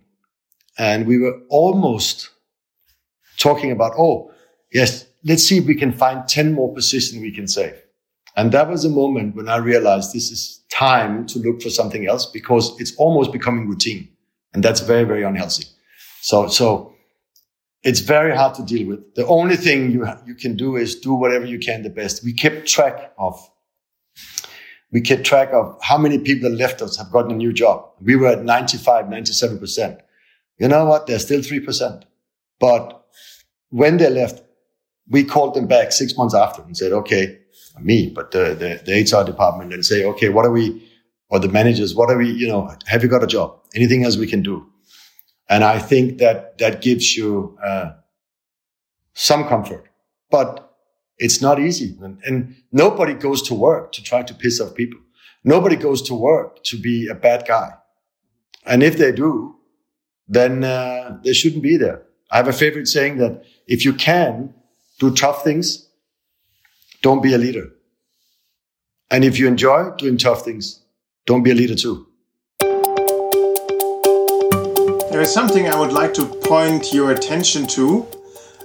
Speaker 2: and we were almost talking about, oh, yes, let's see if we can find 10 more positions we can save. And that was a moment when I realized this is time to look for something else because it's almost becoming routine. And that's very, very unhealthy. So, so it's very hard to deal with. The only thing you, you can do is do whatever you can the best. We kept track of, we kept track of how many people that left us have gotten a new job. We were at 95, 97%. You know what? There's still 3%. But when they left, we called them back six months after and said, okay, me, but the, the, the HR department and say, okay, what are we, or the managers, what are we, you know, have you got a job? Anything else we can do? And I think that that gives you uh, some comfort, but it's not easy. And, and, nobody goes to work to try to piss off people. Nobody goes to work to be a bad guy. And if they do, then uh, they shouldn't be there. I have a favorite saying that if you can do tough things, don't be a leader. And if you enjoy doing tough things, don't be a leader too.
Speaker 3: There is something I would like to point your attention to.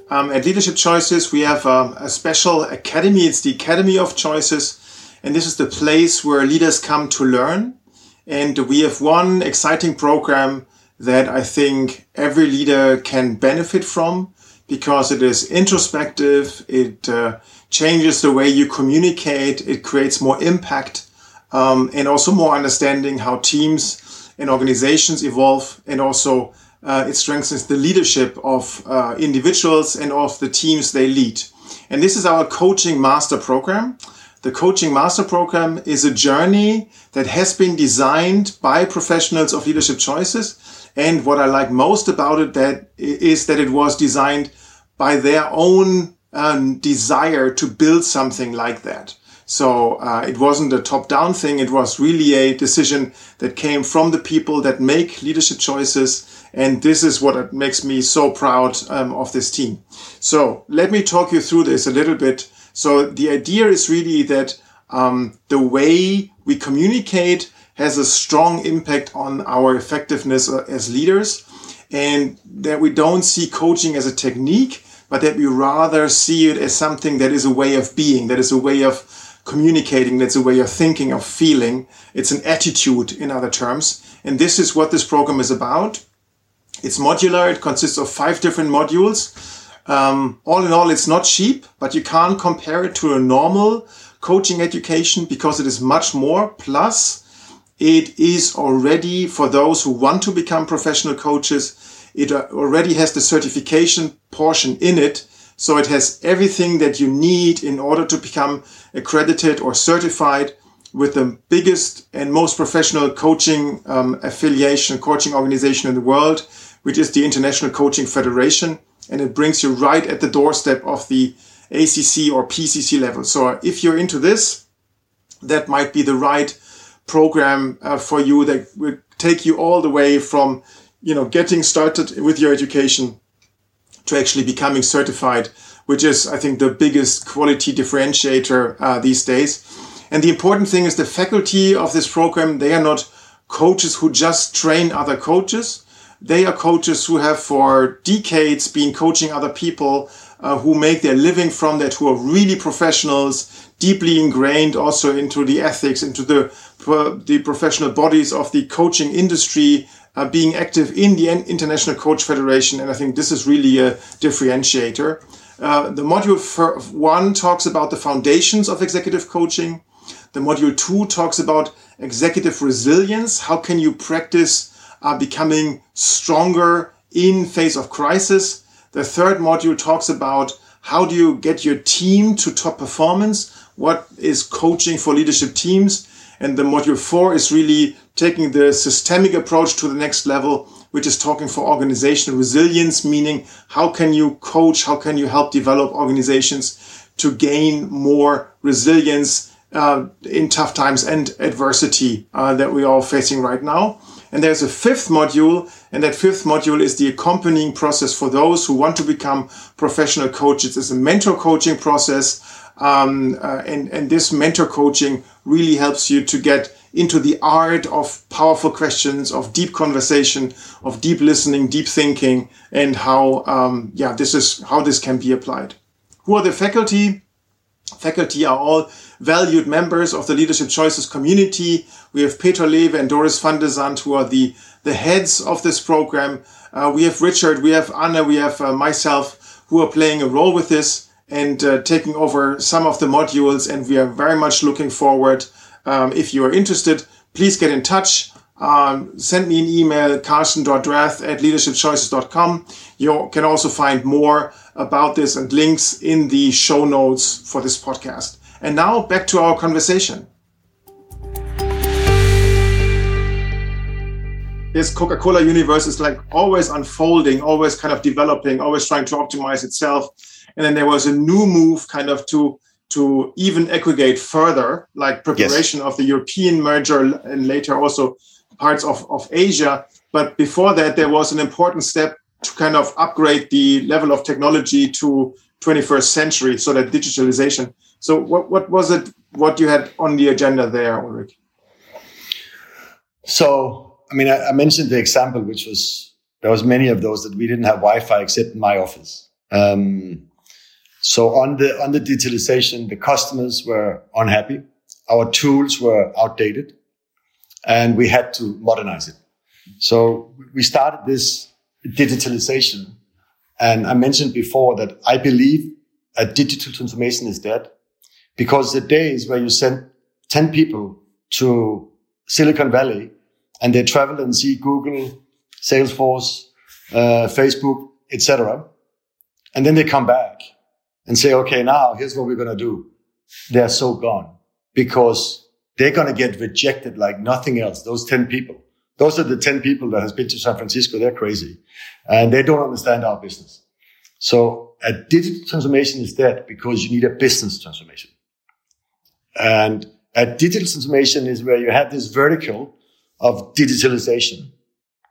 Speaker 3: Um, at Leadership Choices, we have um, a special academy. It's the Academy of Choices. And this is the place where leaders come to learn. And we have one exciting program that I think every leader can benefit from because it is introspective. It uh, changes the way you communicate. It creates more impact um, and also more understanding how teams and organizations evolve and also uh, it strengthens the leadership of uh, individuals and of the teams they lead. And this is our coaching master program. The coaching master program is a journey that has been designed by professionals of leadership choices. And what I like most about it that is that it was designed by their own um, desire to build something like that. So uh, it wasn't a top down thing. It was really a decision that came from the people that make leadership choices. And this is what makes me so proud um, of this team. So let me talk you through this a little bit. So the idea is really that um, the way we communicate has a strong impact on our effectiveness uh, as leaders and that we don't see coaching as a technique, but that we rather see it as something that is a way of being, that is a way of communicating. That's a way of thinking, of feeling. It's an attitude, in other terms. And this is what this program is about. It's modular. It consists of five different modules. Um, all in all, it's not cheap, but you can't compare it to a normal coaching education because it is much more. Plus, it is already for those who want to become professional coaches. It already has the certification portion in it so it has everything that you need in order to become accredited or certified with the biggest and most professional coaching um, affiliation, coaching organization in the world, which is the International Coaching Federation. And it brings you right at the doorstep of the ACC or PCC level. So if you're into this, that might be the right program uh, for you that will take you all the way from, you know, getting started with your education to actually becoming certified, which is, I think, the biggest quality differentiator uh, these days. And the important thing is the faculty of this program, they are not coaches who just train other coaches. They are coaches who have for decades been coaching other people uh, who make their living from that, who are really professionals, deeply ingrained also into the ethics, into the, the professional bodies of the coaching industry, uh, being active in the International Coach Federation. And I think this is really a differentiator. Uh, the module one talks about the foundations of executive coaching. The module two talks about executive resilience. How can you practice uh, becoming stronger in face of crisis? The third module talks about how do you get your team to top performance? What is coaching for leadership teams? And the module four is really taking the systemic approach to the next level, which is talking for organizational resilience, meaning how can you coach, how can you help develop organizations to gain more resilience uh, in tough times and adversity uh, that we're facing right now. And there's a fifth module, and that fifth module is the accompanying process for those who want to become professional coaches. It's a mentor coaching process, um, uh, and and this mentor coaching really helps you to get into the art of powerful questions, of deep conversation, of deep listening, deep thinking, and how um, yeah this is how this can be applied. Who are the faculty? Faculty are all valued members of the Leadership Choices community. We have Peter Lewe and Doris van de Zand, who are the, the heads of this program. Uh, we have Richard, we have Anna, we have uh, myself, who are playing a role with this and uh, taking over some of the modules. And we are very much looking forward. Um, if you are interested, please get in touch. Um, send me an email, carsten.drath at leadershipchoices.com. You can also find more about this and links in the show notes for this podcast. And now back to our conversation. This Coca Cola universe is like always unfolding, always kind of developing, always trying to optimize itself. And then there was a new move kind of to to even aggregate further, like preparation yes. of the European merger and later also parts of, of Asia. But before that, there was an important step to kind of upgrade the level of technology to 21st century, so that digitalization so what, what was it, what you had on the agenda there, Ulrik?
Speaker 2: So, I mean, I, I, mentioned the example, which was, there was many of those that we didn't have Wi-Fi except in my office. Um, so on the, on the digitalization, the customers were unhappy. Our tools were outdated and we had to modernize it. So we started this digitalization. And I mentioned before that I believe a digital transformation is dead because the days where you send 10 people to Silicon Valley and they travel and see Google, Salesforce, uh, Facebook, etc. And then they come back and say, okay, now here's what we're going to do. They're so gone because they're going to get rejected like nothing else. Those 10 people. Those are the 10 people that has been to San Francisco. They're crazy and they don't understand our business. So a digital transformation is dead because you need a business transformation. And a digital transformation is where you have this vertical of digitalization,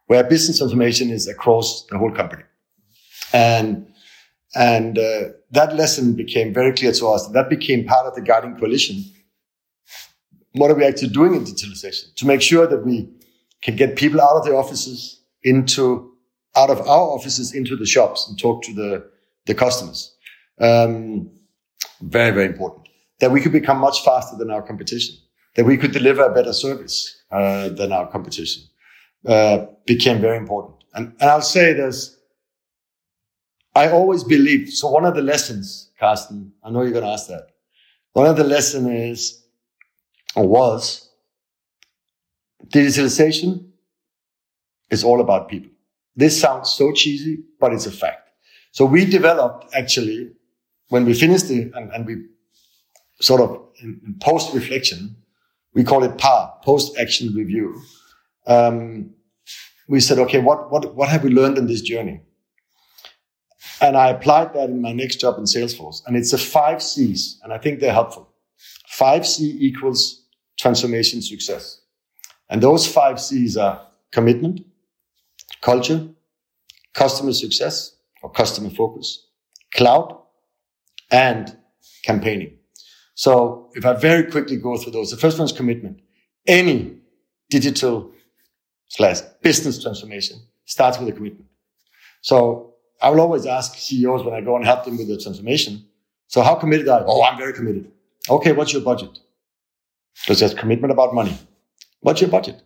Speaker 2: where business transformation is across the whole company. And, and uh, that lesson became very clear to us. That became part of the guiding coalition. What are we actually doing in digitalization to make sure that we can get people out of the offices into, out of our offices into the shops and talk to the, the customers? Um, very, very important that we could become much faster than our competition, that we could deliver a better service uh, than our competition, uh, became very important. And, and I'll say this, I always believe. so one of the lessons, Carsten, I know you're going to ask that. One of the lessons is, or was, digitalization is all about people. This sounds so cheesy, but it's a fact. So we developed actually, when we finished the, and, and we sort of in, post reflection, we call it PAR, post action review. Um, we said, okay, what, what, what have we learned in this journey? And I applied that in my next job in Salesforce. And it's a five C's, and I think they're helpful. Five C equals transformation success. And those five C's are commitment, culture, customer success or customer focus, cloud, and campaigning. So if I very quickly go through those, the first one is commitment. Any digital slash business transformation starts with a commitment. So I will always ask CEOs when I go and help them with the transformation. So how committed are you? Oh, I'm very committed. Okay. What's your budget? Because there's commitment about money. What's your budget?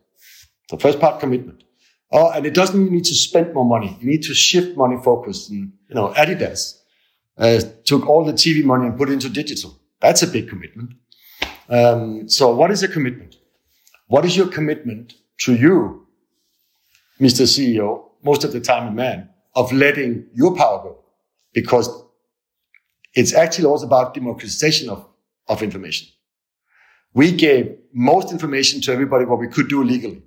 Speaker 2: The first part, commitment. Oh, and it doesn't mean you need to spend more money. You need to shift money focus. And, you know, Adidas uh, took all the TV money and put it into digital. That's a big commitment. Um, so what is a commitment? What is your commitment to you, Mr. CEO, most of the time a man, of letting your power go? Because it's actually also about democratization of, of information. we gave most information to everybody what we could do legally.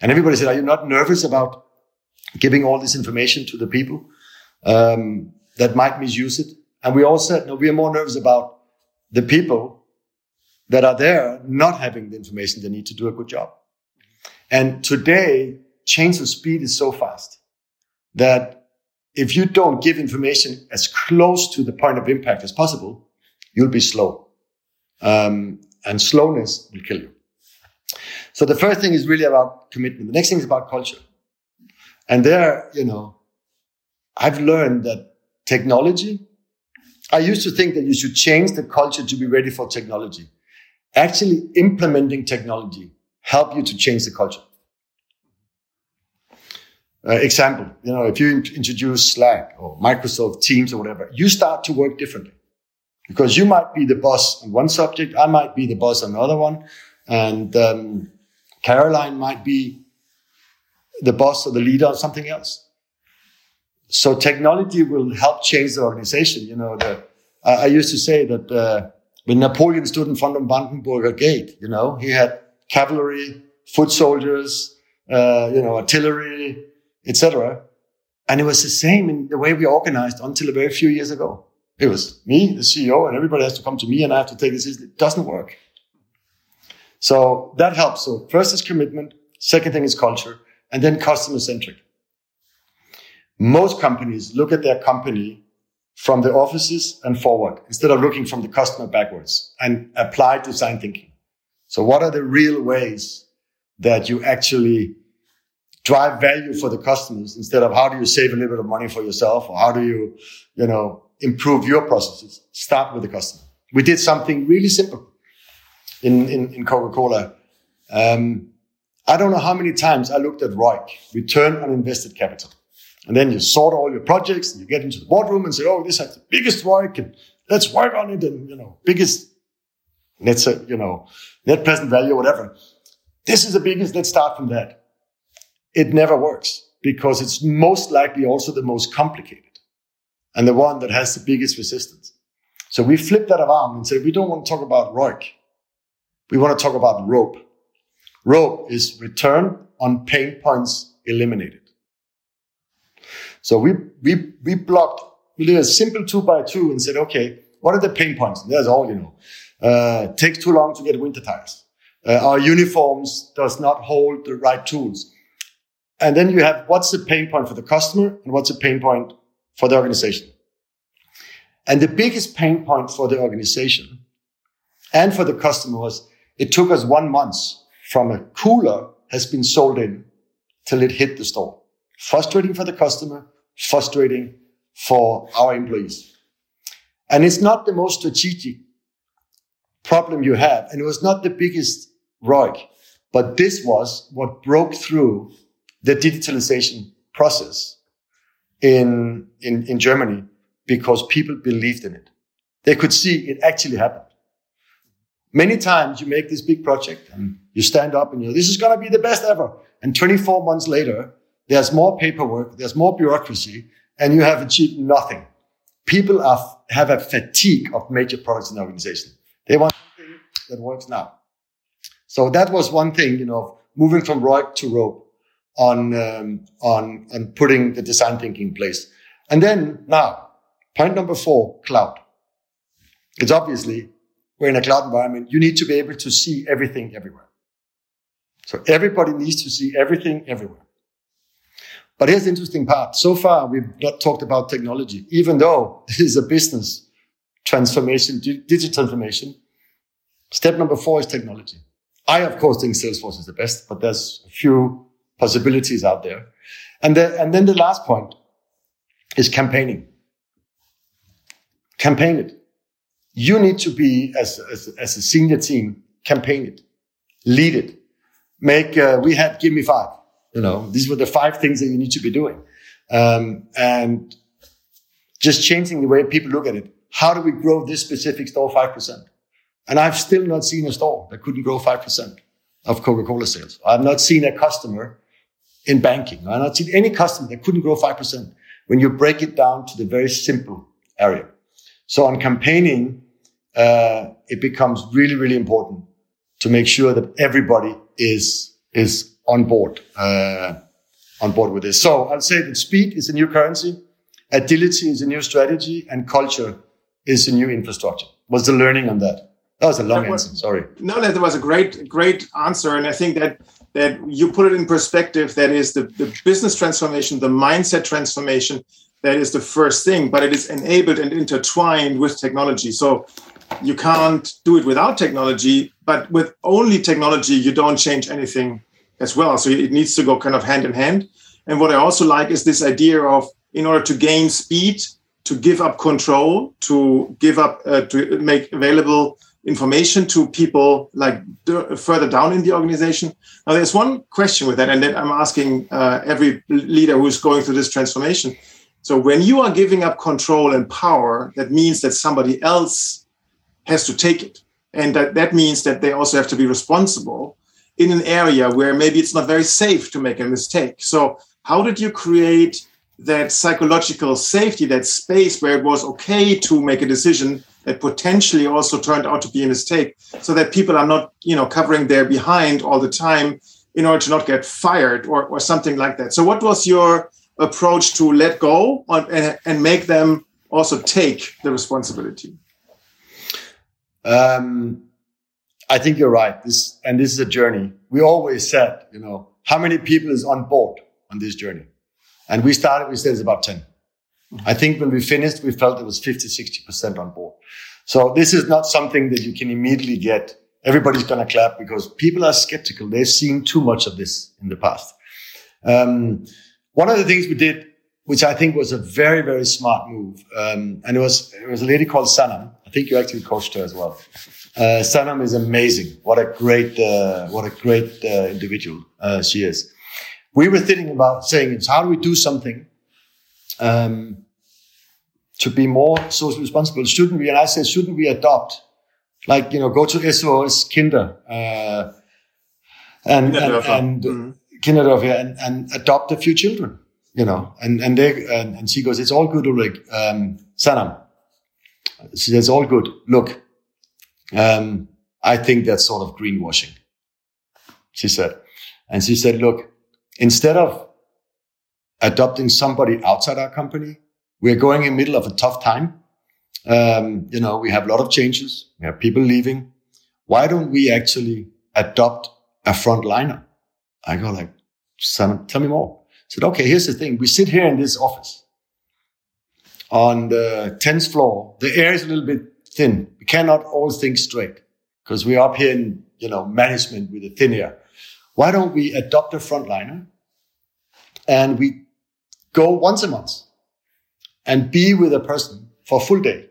Speaker 2: And everybody said, are you not nervous about giving all this information to the people um, that might misuse it? And we all said, no, we are more nervous about the people that are there not having the information they need to do a good job. And today, change of speed is so fast that if you don't give information as close to the point of impact as possible, you'll be slow. Um, and slowness will kill you. So the first thing is really about commitment. The next thing is about culture. And there, you know, I've learned that technology, I used to think that you should change the culture to be ready for technology. Actually implementing technology help you to change the culture. Uh, example, you know, if you introduce Slack or Microsoft Teams or whatever, you start to work differently because you might be the boss on one subject, I might be the boss on another one, and um, Caroline might be the boss or the leader on something else. So technology will help change the organization. You know, the, I, I used to say that uh, when Napoleon stood in front of Brandenburger Gate, you know, he had cavalry, foot soldiers, uh, you know, artillery, etc. And it was the same in the way we organized until a very few years ago. It was me, the CEO, and everybody has to come to me and I have to take this. It doesn't work. So that helps. So first is commitment. Second thing is culture and then customer centric. Most companies look at their company from the offices and forward instead of looking from the customer backwards and apply design thinking. So what are the real ways that you actually drive value for the customers instead of how do you save a little bit of money for yourself or how do you, you know, improve your processes? Start with the customer. We did something really simple in, in, in Coca-Cola. Um, I don't know how many times I looked at ROIC, return on invested capital. And then you sort all your projects and you get into the boardroom and say, oh, this has the biggest ROIC and let's work on it and, you know, biggest net, you know, net present value whatever. This is the biggest. Let's start from that. It never works because it's most likely also the most complicated and the one that has the biggest resistance. So we flip that around and say, we don't want to talk about ROIC. We want to talk about rope. Rope is return on pain points eliminated. So we, we, we blocked, we did a simple two by two and said, okay, what are the pain points? And there's all, you know, uh, takes too long to get winter tires. Uh, our uniforms does not hold the right tools. And then you have what's the pain point for the customer and what's the pain point for the organization. And the biggest pain point for the organization and for the customer was it took us one month from a cooler has been sold in till it hit the store. Frustrating for the customer, frustrating for our employees. And it's not the most strategic problem you have. And it was not the biggest ROIC, but this was what broke through the digitalization process in, in, in Germany because people believed in it. They could see it actually happened. Many times you make this big project and you stand up and you this is going to be the best ever. And 24 months later, there's more paperwork, there's more bureaucracy, and you have achieved nothing. People are, have a fatigue of major products in the organization. They want something that works now. So that was one thing, you know, moving from ROIC to rope on, um, on, on putting the design thinking in place. And then now, point number four, cloud. It's obviously we're in a cloud environment. You need to be able to see everything everywhere. So everybody needs to see everything everywhere. But here's the interesting part. So far, we've not talked about technology, even though this is a business transformation, digital transformation. Step number four is technology. I, of course, think Salesforce is the best, but there's a few possibilities out there. And, the, and then the last point is campaigning. Campaign it. You need to be, as, as, as a senior team, campaign it, lead it, make, uh, we had give me five. You know, these were the five things that you need to be doing. Um, and just changing the way people look at it. How do we grow this specific store 5%? And I've still not seen a store that couldn't grow 5% of Coca-Cola sales. I've not seen a customer in banking. I've not seen any customer that couldn't grow 5% when you break it down to the very simple area. So on campaigning, uh, it becomes really, really important to make sure that everybody is is on board uh, on board with this. So I'll say that speed is a new currency, agility is a new strategy, and culture is a new infrastructure. What's the learning on that? That was a long was, answer. Sorry.
Speaker 3: No, that was a great, great answer, and I think that that you put it in perspective. That is the, the business transformation, the mindset transformation. That is the first thing, but it is enabled and intertwined with technology. So you can't do it without technology, but with only technology, you don't change anything as well. So it needs to go kind of hand in hand. And what I also like is this idea of in order to gain speed, to give up control, to give up, uh, to make available information to people like further down in the organization. Now, there's one question with that, and that I'm asking uh, every leader who's going through this transformation. So, when you are giving up control and power, that means that somebody else has to take it. And that, that means that they also have to be responsible in an area where maybe it's not very safe to make a mistake. So, how did you create that psychological safety, that space where it was okay to make a decision that potentially also turned out to be a mistake, so that people are not, you know, covering their behind all the time in order to not get fired or, or something like that. So, what was your approach to let go on, and, and make them also take the responsibility?
Speaker 2: Um, I think you're right. This and this is a journey. We always said, you know, how many people is on board on this journey? And we started, we said it's about 10. I think when we finished, we felt it was 50, 60% on board. So this is not something that you can immediately get. Everybody's going to clap because people are skeptical. They've seen too much of this in the past. Um, one of the things we did, which I think was a very, very smart move, um, and it was, it was a lady called Sanam. I think you actually coached her as well. Uh, Sanam is amazing. What a great, uh, what a great uh, individual uh, she is we were thinking about saying, how do we do something um, to be more socially responsible? Shouldn't we? And I said, shouldn't we adopt, like, you know, go to SOS Kinder, uh, and, and, and mm. Kinderdorf, yeah, and, and adopt a few children, you know, and, and they, and, and she goes, it's all good, Ulrik, um, Sanam. She says, all good. Look, um, I think that's sort of greenwashing, she said. And she said, look, instead of adopting somebody outside our company, we're going in the middle of a tough time. Um, you know, we have a lot of changes. We have people leaving. Why don't we actually adopt a frontliner? I go like, son, tell me more. I said, okay, here's the thing. We sit here in this office on the 10th floor. The air is a little bit thin. We cannot all think straight because we're up here in, you know, management with a thin air. Why don't we adopt a frontliner and we go once a month and be with a person for a full day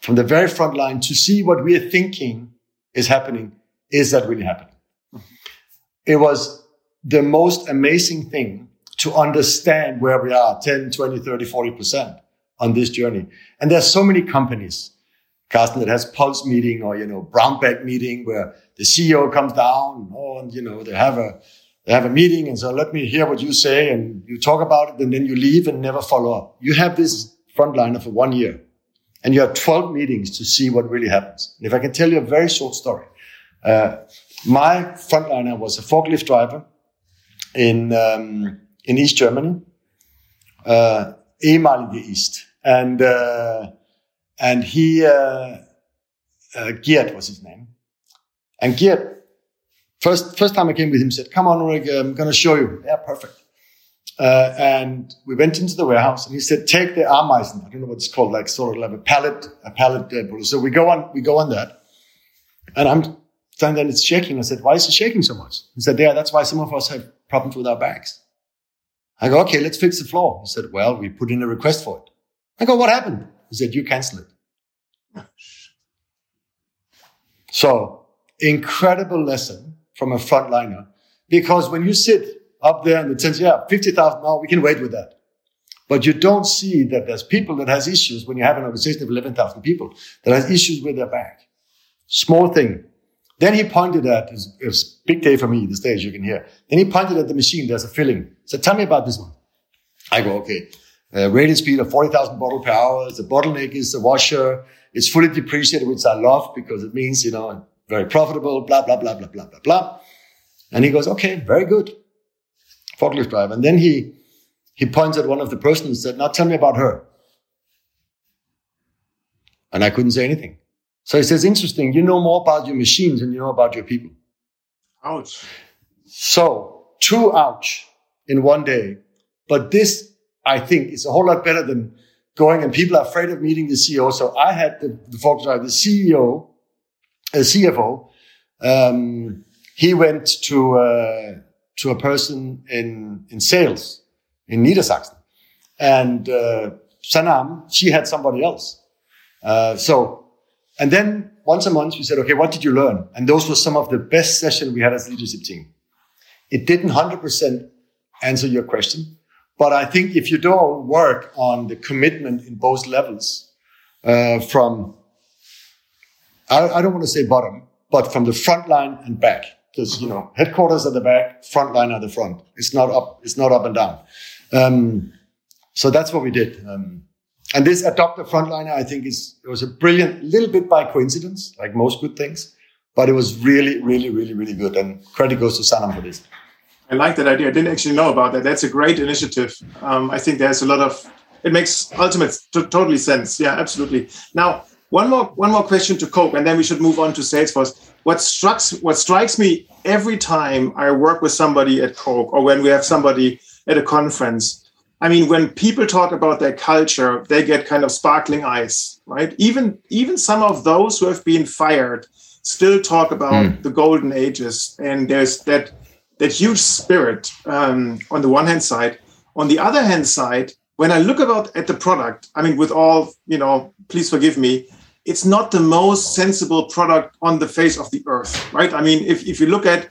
Speaker 2: from the very front line to see what we are thinking is happening. Is that really happening? It was the most amazing thing to understand where we are 10, 20, 30, 40% on this journey. And there's so many companies, Carsten, that has pulse meeting or, you know, brown bag meeting where the CEO comes down, oh, and you know they have a they have a meeting, and so let me hear what you say, and you talk about it, and then you leave and never follow up. You have this frontliner for one year, and you have 12 meetings to see what really happens. And if I can tell you a very short story, uh, my frontliner was a forklift driver in um, in East Germany, uh, ehemalige East, and uh, and he uh, uh, Gert was his name and Gert, first, first time I came with him, said, come on, Ulrik, I'm going to show you. Yeah, perfect. Uh, and we went into the warehouse and he said, take the Ameisen. I don't know what it's called, like sort of like a pallet, a pallet. Uh, so we go on, we go on that. And I'm standing there and it's shaking. I said, why is it shaking so much? He said, yeah, that's why some of us have problems with our bags. I go, okay, let's fix the floor. He said, well, we put in a request for it. I go, what happened? He said, you cancel it. So incredible lesson from a frontliner. Because when you sit up there in the tent, yeah, 50,000, now we can wait with that. But you don't see that there's people that has issues when you have an organization of 11,000 people that has issues with their back. Small thing. Then he pointed at, it was big day for me, the stage you can hear. Then he pointed at the machine, there's a filling. So tell me about this one. I go, okay. Uh, rated speed of 40,000 bottle per hour. The bottleneck is the washer. It's fully depreciated, which I love because it means, you know, very profitable, blah, blah, blah, blah, blah, blah, blah. And he goes, okay, very good. Forklift driver. And then he, he points at one of the persons and said, now tell me about her. And I couldn't say anything. So he says, interesting, you know more about your machines than you know about your people.
Speaker 3: Ouch.
Speaker 2: So two ouch in one day. But this, I think, is a whole lot better than going and people are afraid of meeting the CEO. So I had the, the Volkswagen, the CEO, a CFO. Um, he went to, uh, to a person in, in sales in Niedersachsen. And, uh, Sanam, she had somebody else. Uh, so, and then once a month we said, okay, what did you learn? And those were some of the best sessions we had as leadership team. It didn't 100% answer your question, but I think if you don't work on the commitment in both levels, uh, from, I, I don't want to say bottom, but from the front line and back, because, you know, headquarters at the back, front line at the front. It's not up, it's not up and down. Um, so that's what we did. Um, and this adopter frontliner, I think, is it was a brilliant, little bit by coincidence, like most good things, but it was really, really, really, really good. And credit goes to Sanam for this.
Speaker 3: I like that idea. I didn't actually know about that. That's a great initiative. Um, I think there's a lot of it makes ultimate t- totally sense. Yeah, absolutely. Now, one more one more question to Coke, and then we should move on to Salesforce. What strikes what strikes me every time I work with somebody at Coke or when we have somebody at a conference I mean, when people talk about their culture, they get kind of sparkling eyes, right? Even even some of those who have been fired still talk about mm. the golden ages, and there's that that huge spirit um, on the one hand side. On the other hand side, when I look about at the product, I mean, with all you know, please forgive me, it's not the most sensible product on the face of the earth, right? I mean, if if you look at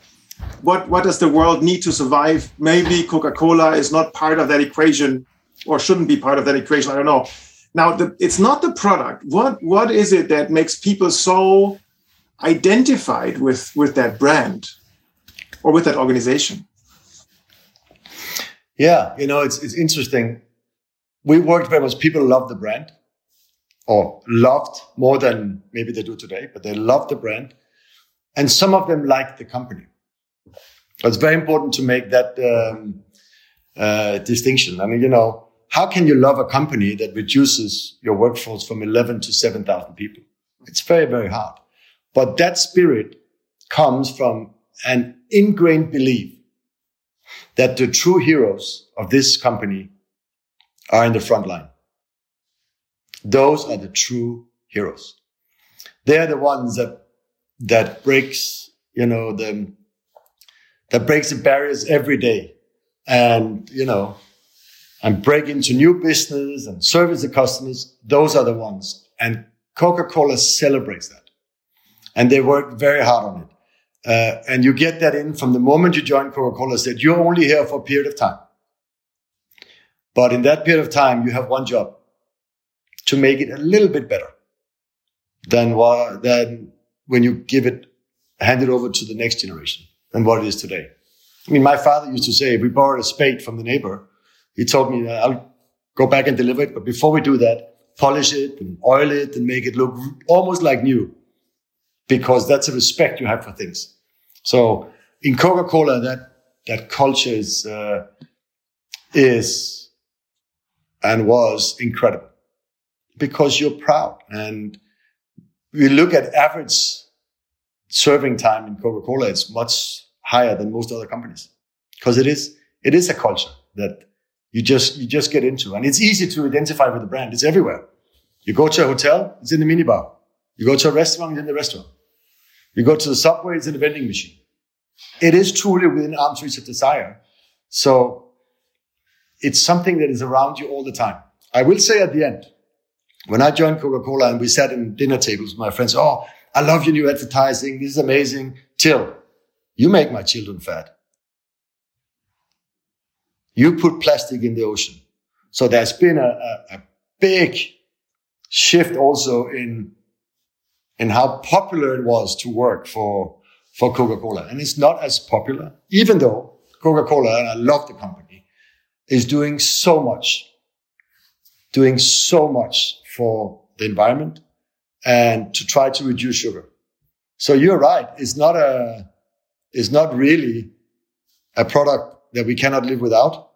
Speaker 3: what what does the world need to survive? Maybe Coca-Cola is not part of that equation, or shouldn't be part of that equation. I don't know. Now, the, it's not the product. What what is it that makes people so identified with with that brand or with that organization?
Speaker 2: Yeah, you know, it's it's interesting. We worked very much. People love the brand, or loved more than maybe they do today, but they love the brand, and some of them like the company. It's very important to make that um, uh, distinction. I mean, you know, how can you love a company that reduces your workforce from 11 to 7,000 people? It's very, very hard. But that spirit comes from an ingrained belief that the true heroes of this company are in the front line. Those are the true heroes. They're the ones that, that breaks, you know, the, that breaks the barriers every day and, you know, and break into new business and service the customers. Those are the ones. And Coca-Cola celebrates that. And they work very hard on it. Uh, and you get that in from the moment you join Coca-Cola that you're only here for a period of time. But in that period of time, you have one job to make it a little bit better than, what, than when you give it, hand it over to the next generation than what it is today. I mean, my father used to say, if we borrowed a spade from the neighbor, he told me, I'll go back and deliver it. But before we do that, polish it and oil it and make it look almost like new because that's a respect you have for things. So in Coca-Cola, that, that culture is, uh, is and was incredible because you're proud. And we look at average serving time in Coca-Cola, it's much higher than most other companies because it is it is a culture that you just you just get into, and it's easy to identify with the brand. It's everywhere. You go to a hotel, it's in the minibar. You go to a restaurant, it's in the restaurant. You go to the subway, it's in the vending machine. It is truly within arm's reach of desire. So it's something that is around you all the time. I will say at the end, when I joined Coca-Cola and we sat in dinner tables my friends, oh, I love your new advertising. This is amazing. Till you make my children fat. You put plastic in the ocean. So there's been a, a, a big shift also in, in how popular it was to work for, for Coca-Cola. And it's not as popular, even though Coca-Cola, and I love the company, is doing so much, doing so much for the environment and to try to reduce sugar. So you're right. It's not a, it's not really a product that we cannot live without.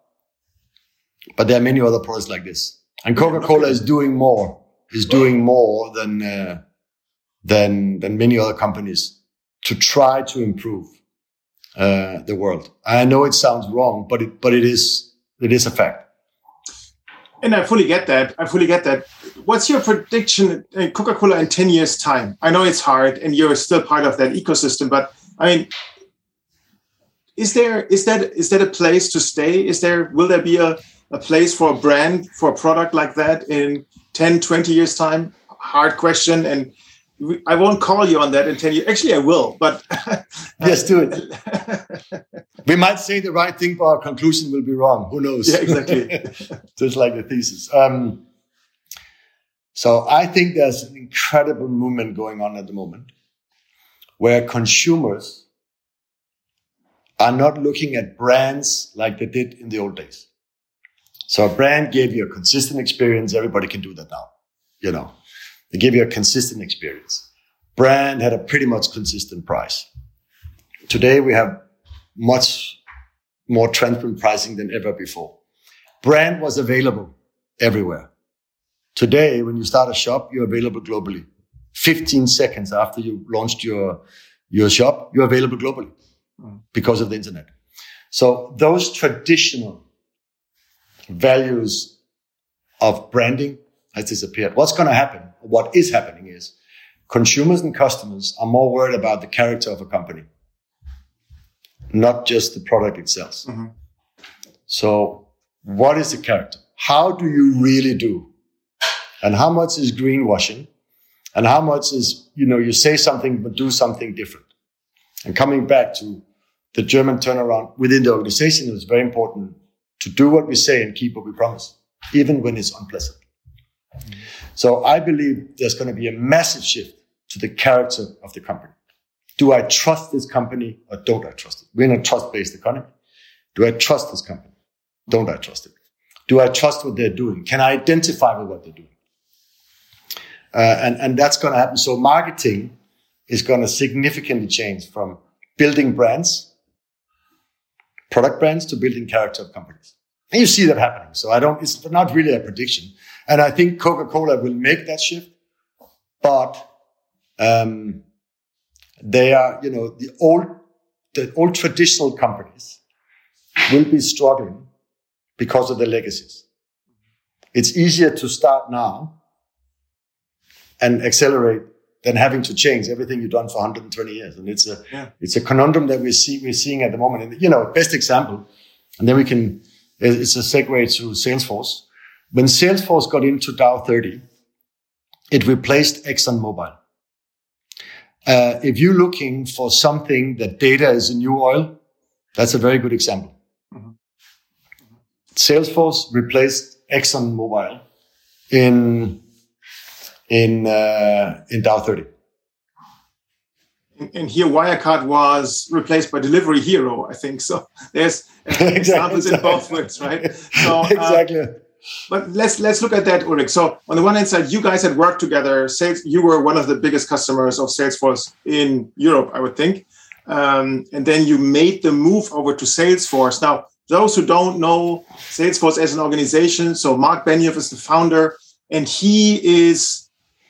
Speaker 2: But there are many other products like this. And Coca-Cola is doing more, is doing more than, uh, than, than many other companies to try to improve, uh, the world. I know it sounds wrong, but it, but it is, it is a fact.
Speaker 3: And I fully get that. I fully get that. What's your prediction, uh, Coca-Cola, in 10 years time? I know it's hard and you're still part of that ecosystem, but I mean, is there, is that, is that a place to stay? Is there, will there be a, a place for a brand, for a product like that in 10, 20 years time? Hard question. And I won't call you on that in 10 years. Actually, I will, but.
Speaker 2: yes, do it. we might say the right thing, but our conclusion will be wrong. Who knows?
Speaker 3: Yeah, exactly.
Speaker 2: Just like the thesis. Um, so I think there's an incredible movement going on at the moment where consumers are not looking at brands like they did in the old days. So a brand gave you a consistent experience. Everybody can do that now. You know, they give you a consistent experience. Brand had a pretty much consistent price. Today we have much more transparent pricing than ever before. Brand was available everywhere. Today, when you start a shop, you're available globally. 15 seconds after you launched your, your shop, you're available globally because of the internet. So those traditional values of branding has disappeared. What's going to happen? What is happening is consumers and customers are more worried about the character of a company, not just the product itself. Mm-hmm. So what is the character? How do you really do? And how much is greenwashing? And how much is, you know, you say something, but do something different? And coming back to the German turnaround within the organization, it was very important to do what we say and keep what we promise, even when it's unpleasant. So I believe there's going to be a massive shift to the character of the company. Do I trust this company or don't I trust it? We're in a trust-based economy. Do I trust this company? Don't I trust it? Do I trust what they're doing? Can I identify with what they're doing? Uh, and, and that's going to happen. So marketing is going to significantly change from building brands, product brands to building character of companies. And you see that happening. So I don't, it's not really a prediction. And I think Coca-Cola will make that shift, but, um, they are, you know, the old, the old traditional companies will be struggling because of the legacies. It's easier to start now and accelerate than having to change everything you've done for 120 years. And it's a, yeah. it's a conundrum that we see, we're seeing at the moment. And, you know, best example, and then we can, it's a segue to Salesforce. When Salesforce got into Dow 30, it replaced ExxonMobil. Uh, if you're looking for something that data is a new oil, that's a very good example. Mm-hmm. Salesforce replaced ExxonMobil in in uh, in Dow 30.
Speaker 3: And here Wirecard was replaced by Delivery Hero, I think. So there's examples in both words, right? So
Speaker 2: uh, exactly.
Speaker 3: But let's let's look at that, Ulrik. So on the one hand side, you guys had worked together. Sales, you were one of the biggest customers of Salesforce in Europe, I would think. Um, and then you made the move over to Salesforce. Now, those who don't know Salesforce as an organization, so Mark Benioff is the founder, and he is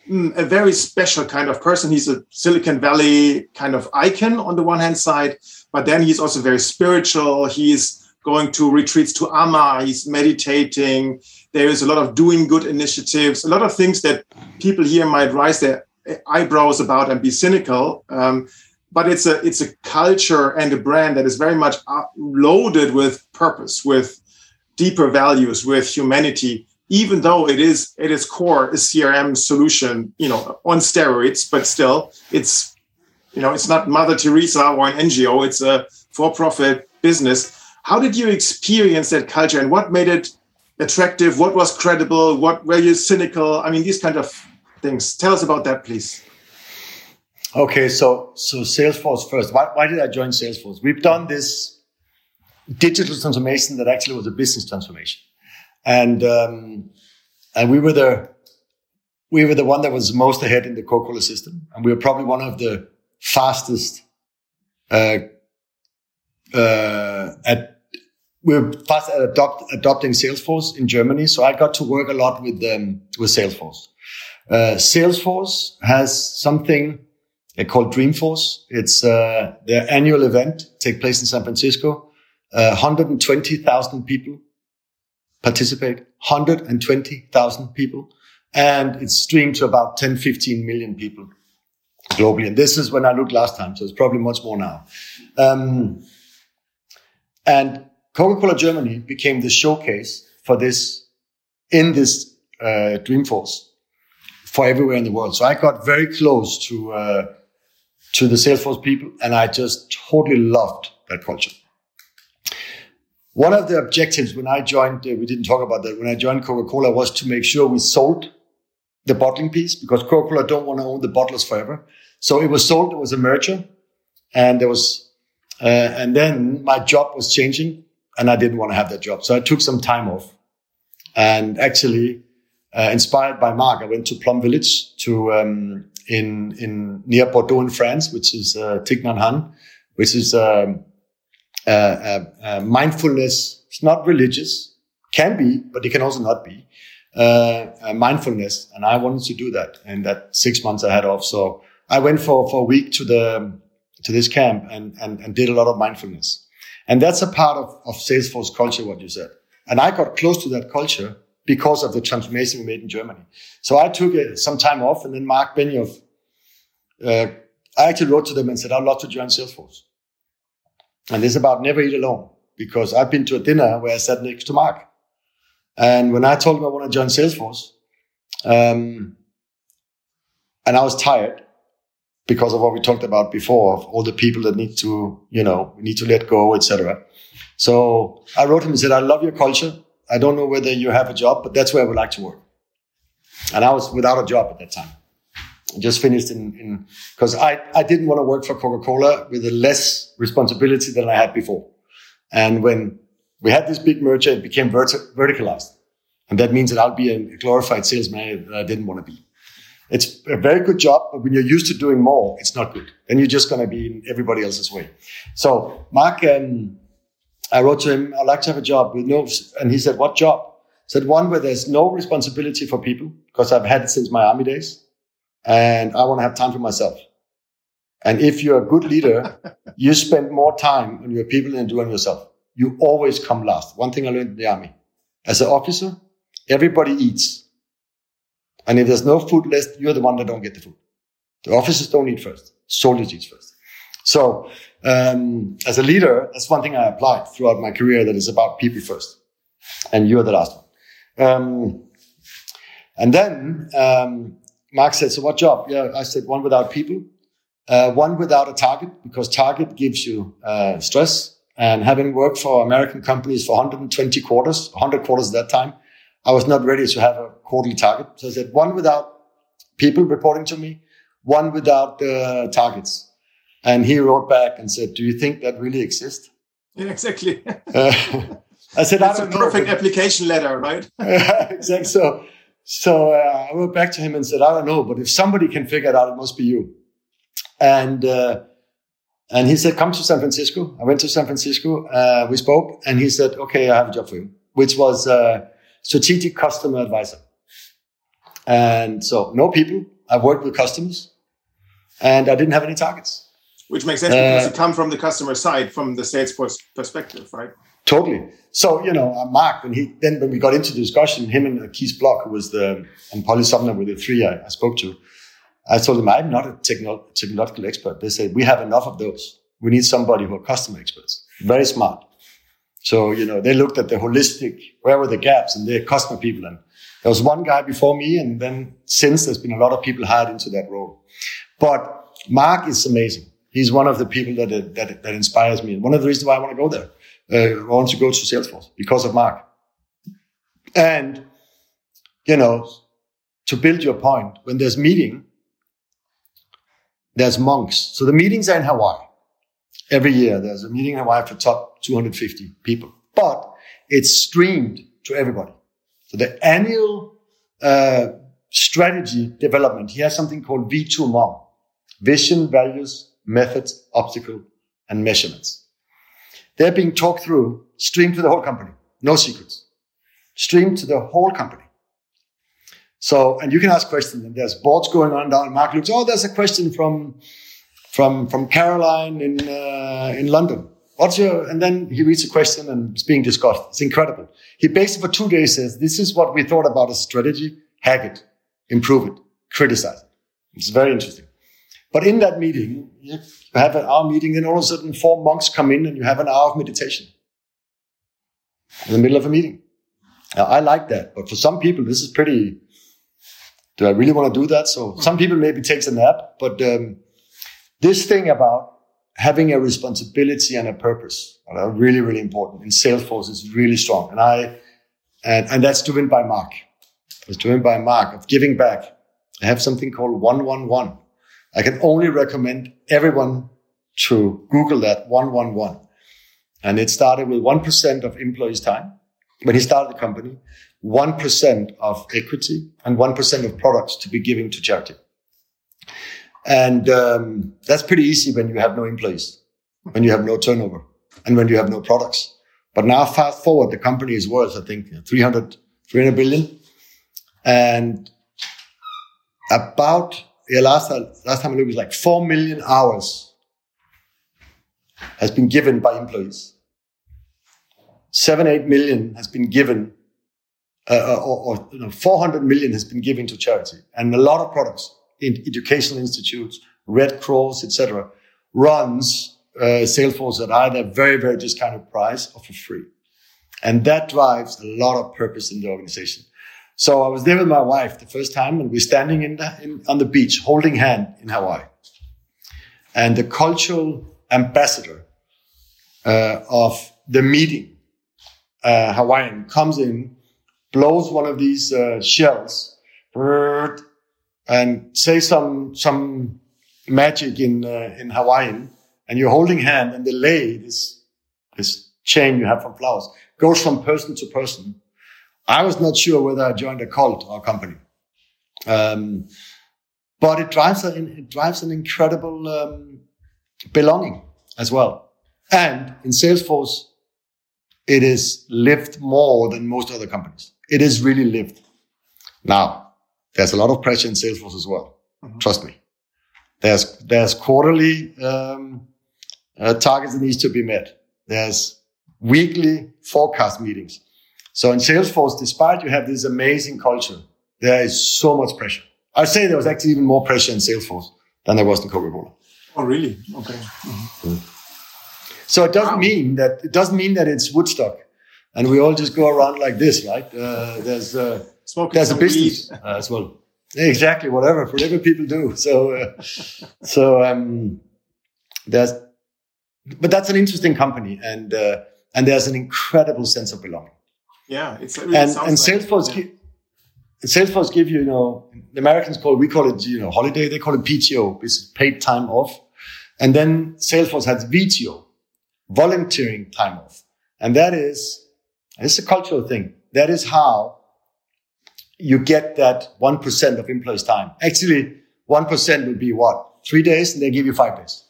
Speaker 3: Mm, a very special kind of person. He's a Silicon Valley kind of icon on the one hand side, but then he's also very spiritual. He's going to retreats to Amma. He's meditating. There is a lot of doing good initiatives, a lot of things that people here might raise their eyebrows about and be cynical. Um, but it's a it's a culture and a brand that is very much loaded with purpose, with deeper values, with humanity even though it is at its core a CRM solution, you know, on steroids, but still it's you know it's not Mother Teresa or an NGO, it's a for-profit business. How did you experience that culture and what made it attractive? What was credible? What were you cynical? I mean, these kind of things. Tell us about that, please.
Speaker 2: Okay, so so Salesforce first. Why, why did I join Salesforce? We've done this digital transformation that actually was a business transformation and um, and we were the we were the one that was most ahead in the Coca-Cola system, and we were probably one of the fastest uh, uh, at we're fast at adopt, adopting Salesforce in Germany. So I got to work a lot with um, with Salesforce. Uh, Salesforce has something called Dreamforce. It's uh, their annual event, take place in San Francisco. Uh, 120,000 people participate. 120,000 people. And it's streamed to about 10, 15 million people globally. And this is when I looked last time, so it's probably much more now. Um, and Coca-Cola Germany became the showcase for this in this uh, Dreamforce for everywhere in the world. So I got very close to uh, to the Salesforce people, and I just totally loved that culture. One of the objectives when I joined, uh, we didn't talk about that, when I joined Coca-Cola was to make sure we sold the bottling piece because Coca-Cola don't want to own the bottlers forever. So it was sold, it was a merger and there was, uh, and then my job was changing and I didn't want to have that job. So I took some time off and actually, uh, inspired by Mark, I went to Plum Village to, um, in, in near Bordeaux in France, which is, uh, Thich which is, um, uh, uh, uh, mindfulness. It's not religious, can be, but it can also not be. Uh, uh, mindfulness, and I wanted to do that. And that six months I had off, so I went for for a week to the to this camp and and, and did a lot of mindfulness. And that's a part of, of Salesforce culture, what you said. And I got close to that culture because of the transformation we made in Germany. So I took uh, some time off, and then Mark Benioff, uh, I actually wrote to them and said, I'd love to join Salesforce. And is about never eat alone because I've been to a dinner where I sat next to Mark. And when I told him I want to join Salesforce, um, and I was tired because of what we talked about before of all the people that need to, you know, need to let go, etc. So I wrote him and said, I love your culture. I don't know whether you have a job, but that's where I would like to work. And I was without a job at that time I just finished in, because I, I didn't want to work for Coca-Cola with a less responsibility than I had before. And when we had this big merger, it became verticalized. And that means that I'll be a glorified salesman that I didn't want to be. It's a very good job, but when you're used to doing more, it's not good. Then you're just going to be in everybody else's way. So Mark, um, I wrote to him, I'd like to have a job with no, and he said, what job? I said one where there's no responsibility for people because I've had it since my army days and I want to have time for myself. And if you're a good leader, you spend more time on your people than you do on yourself. You always come last. One thing I learned in the army. As an officer, everybody eats. And if there's no food left, you're the one that don't get the food. The officers don't eat first. Soldiers eat first. So, um, as a leader, that's one thing I applied throughout my career that is about people first. And you're the last one. Um, and then, um, Mark said, so what job? Yeah, I said one without people, uh, one without a target because target gives you uh, stress. And having worked for American companies for 120 quarters, 100 quarters at that time, I was not ready to have a quarterly target. So I said one without people reporting to me, one without uh, targets. And he wrote back and said, do you think that really exists?
Speaker 3: Yeah, exactly.
Speaker 2: Uh, I said,
Speaker 3: That's a perfect know. application letter, right?
Speaker 2: exactly. So so uh, I wrote back to him and said, I don't know, but if somebody can figure it out, it must be you. And uh, and he said, come to San Francisco. I went to San Francisco. Uh, we spoke, and he said, okay, I have a job for you, which was uh, strategic customer advisor. And so no people. I worked with customers, and I didn't have any targets.
Speaker 3: Which makes sense because you uh, come from the customer side, from the sales perspective, right?
Speaker 2: Totally. So, you know, uh, Mark, when he, then when we got into the discussion, him and uh, Keith Block, who was the, and Polly Sumner were the three I, I spoke to, I told them, I'm not a techno- technological expert. They said, we have enough of those. We need somebody who are customer experts. Very smart. So, you know, they looked at the holistic, where were the gaps and the customer people. And there was one guy before me. And then since there's been a lot of people hired into that role. But Mark is amazing. He's one of the people that, that, that inspires me. And one of the reasons why I want to go there uh, I want to go to Salesforce because of Mark. And, you know, to build your point, when there's meeting, there's monks. So the meetings are in Hawaii. Every year there's a meeting in Hawaii for top 250 people, but it's streamed to everybody. So the annual uh, strategy development, he has something called V2MOM. vision, values, methods, obstacle, and measurements. They're being talked through, streamed to the whole company. No secrets. Streamed to the whole company. So, and you can ask questions, and there's boards going on down. Mark looks, oh, there's a question from from from Caroline in uh, in London. What's your? And then he reads a question and it's being discussed. It's incredible. He basically for two days says, "This is what we thought about a strategy. Hack it, improve it, criticize it." It's very interesting. But in that meeting, you have an hour meeting, then all of a sudden four monks come in and you have an hour of meditation in the middle of a meeting. Now, I like that, but for some people, this is pretty. Do I really want to do that? So some people maybe takes a nap, but um, this thing about having a responsibility and a purpose are really, really important. In Salesforce, is really strong, and I and and that's driven by Mark. It's driven by Mark of giving back. I have something called one one one. I can only recommend everyone to Google that 111. And it started with 1% of employees' time. When he started the company, 1% of equity and 1% of products to be given to charity. And um, that's pretty easy when you have no employees, when you have no turnover, and when you have no products. But now, fast forward, the company is worth, I think, 300, 300 billion. And about yeah, last last time I looked, it was like 4 million hours has been given by employees. Seven, eight million has been given, uh, uh or, or you know, 400 million has been given to charity. And a lot of products in educational institutes, Red Cross, etc., runs uh, Salesforce at either very, very discounted price or for free. And that drives a lot of purpose in the organization. So I was there with my wife the first time, and we're standing in the, in, on the beach, holding hand in Hawaii. And the cultural ambassador uh, of the meeting, uh, Hawaiian, comes in, blows one of these uh, shells, and say some some magic in uh, in Hawaiian, and you're holding hand, and the lei, this this chain you have from flowers, goes from person to person I was not sure whether I joined a cult or a company. Um, but it drives, a, it drives an incredible um, belonging as well. And in Salesforce, it is lived more than most other companies. It is really lived. Now, there's a lot of pressure in Salesforce as well. Mm-hmm. Trust me. There's there's quarterly um, uh, targets that needs to be met. There's weekly forecast meetings. So in Salesforce, despite you have this amazing culture, there is so much pressure. I'd say there was actually even more pressure in Salesforce than there was in Coca-Cola.
Speaker 3: Oh, really? Okay. Mm-hmm.
Speaker 2: So it doesn't wow. mean that it doesn't mean that it's Woodstock, and we all just go around like this, right? Uh, there's uh, there's a business uh, as well. Exactly, whatever, whatever people do. So, uh, so um, there's, but that's an interesting company, and uh, and there's an incredible sense of belonging.
Speaker 3: Yeah, it's
Speaker 2: it really and and like Salesforce. It, yeah. Salesforce give you, you know, the Americans call we call it, you know, holiday. They call it PTO, it's paid time off. And then Salesforce has VTO, volunteering time off, and that is it's a cultural thing. That is how you get that one percent of employees' time. Actually, one percent would be what three days, and they give you five days.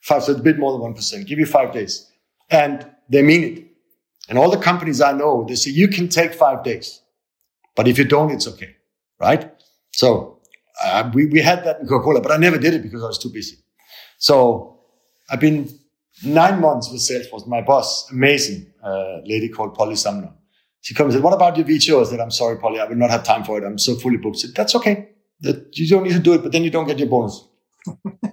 Speaker 2: Five, so it's a bit more than one percent. Give you five days, and they mean it. And all the companies I know, they say you can take five days, but if you don't, it's okay, right? So uh, we we had that in Coca-Cola, but I never did it because I was too busy. So I've been nine months with Salesforce. My boss, amazing uh, lady called Polly Sumner. She comes and said, "What about your VTO?" I said, "I'm sorry, Polly, I will not have time for it. I'm so fully booked." Said, "That's okay. That you don't need to do it, but then you don't get your bonus." and,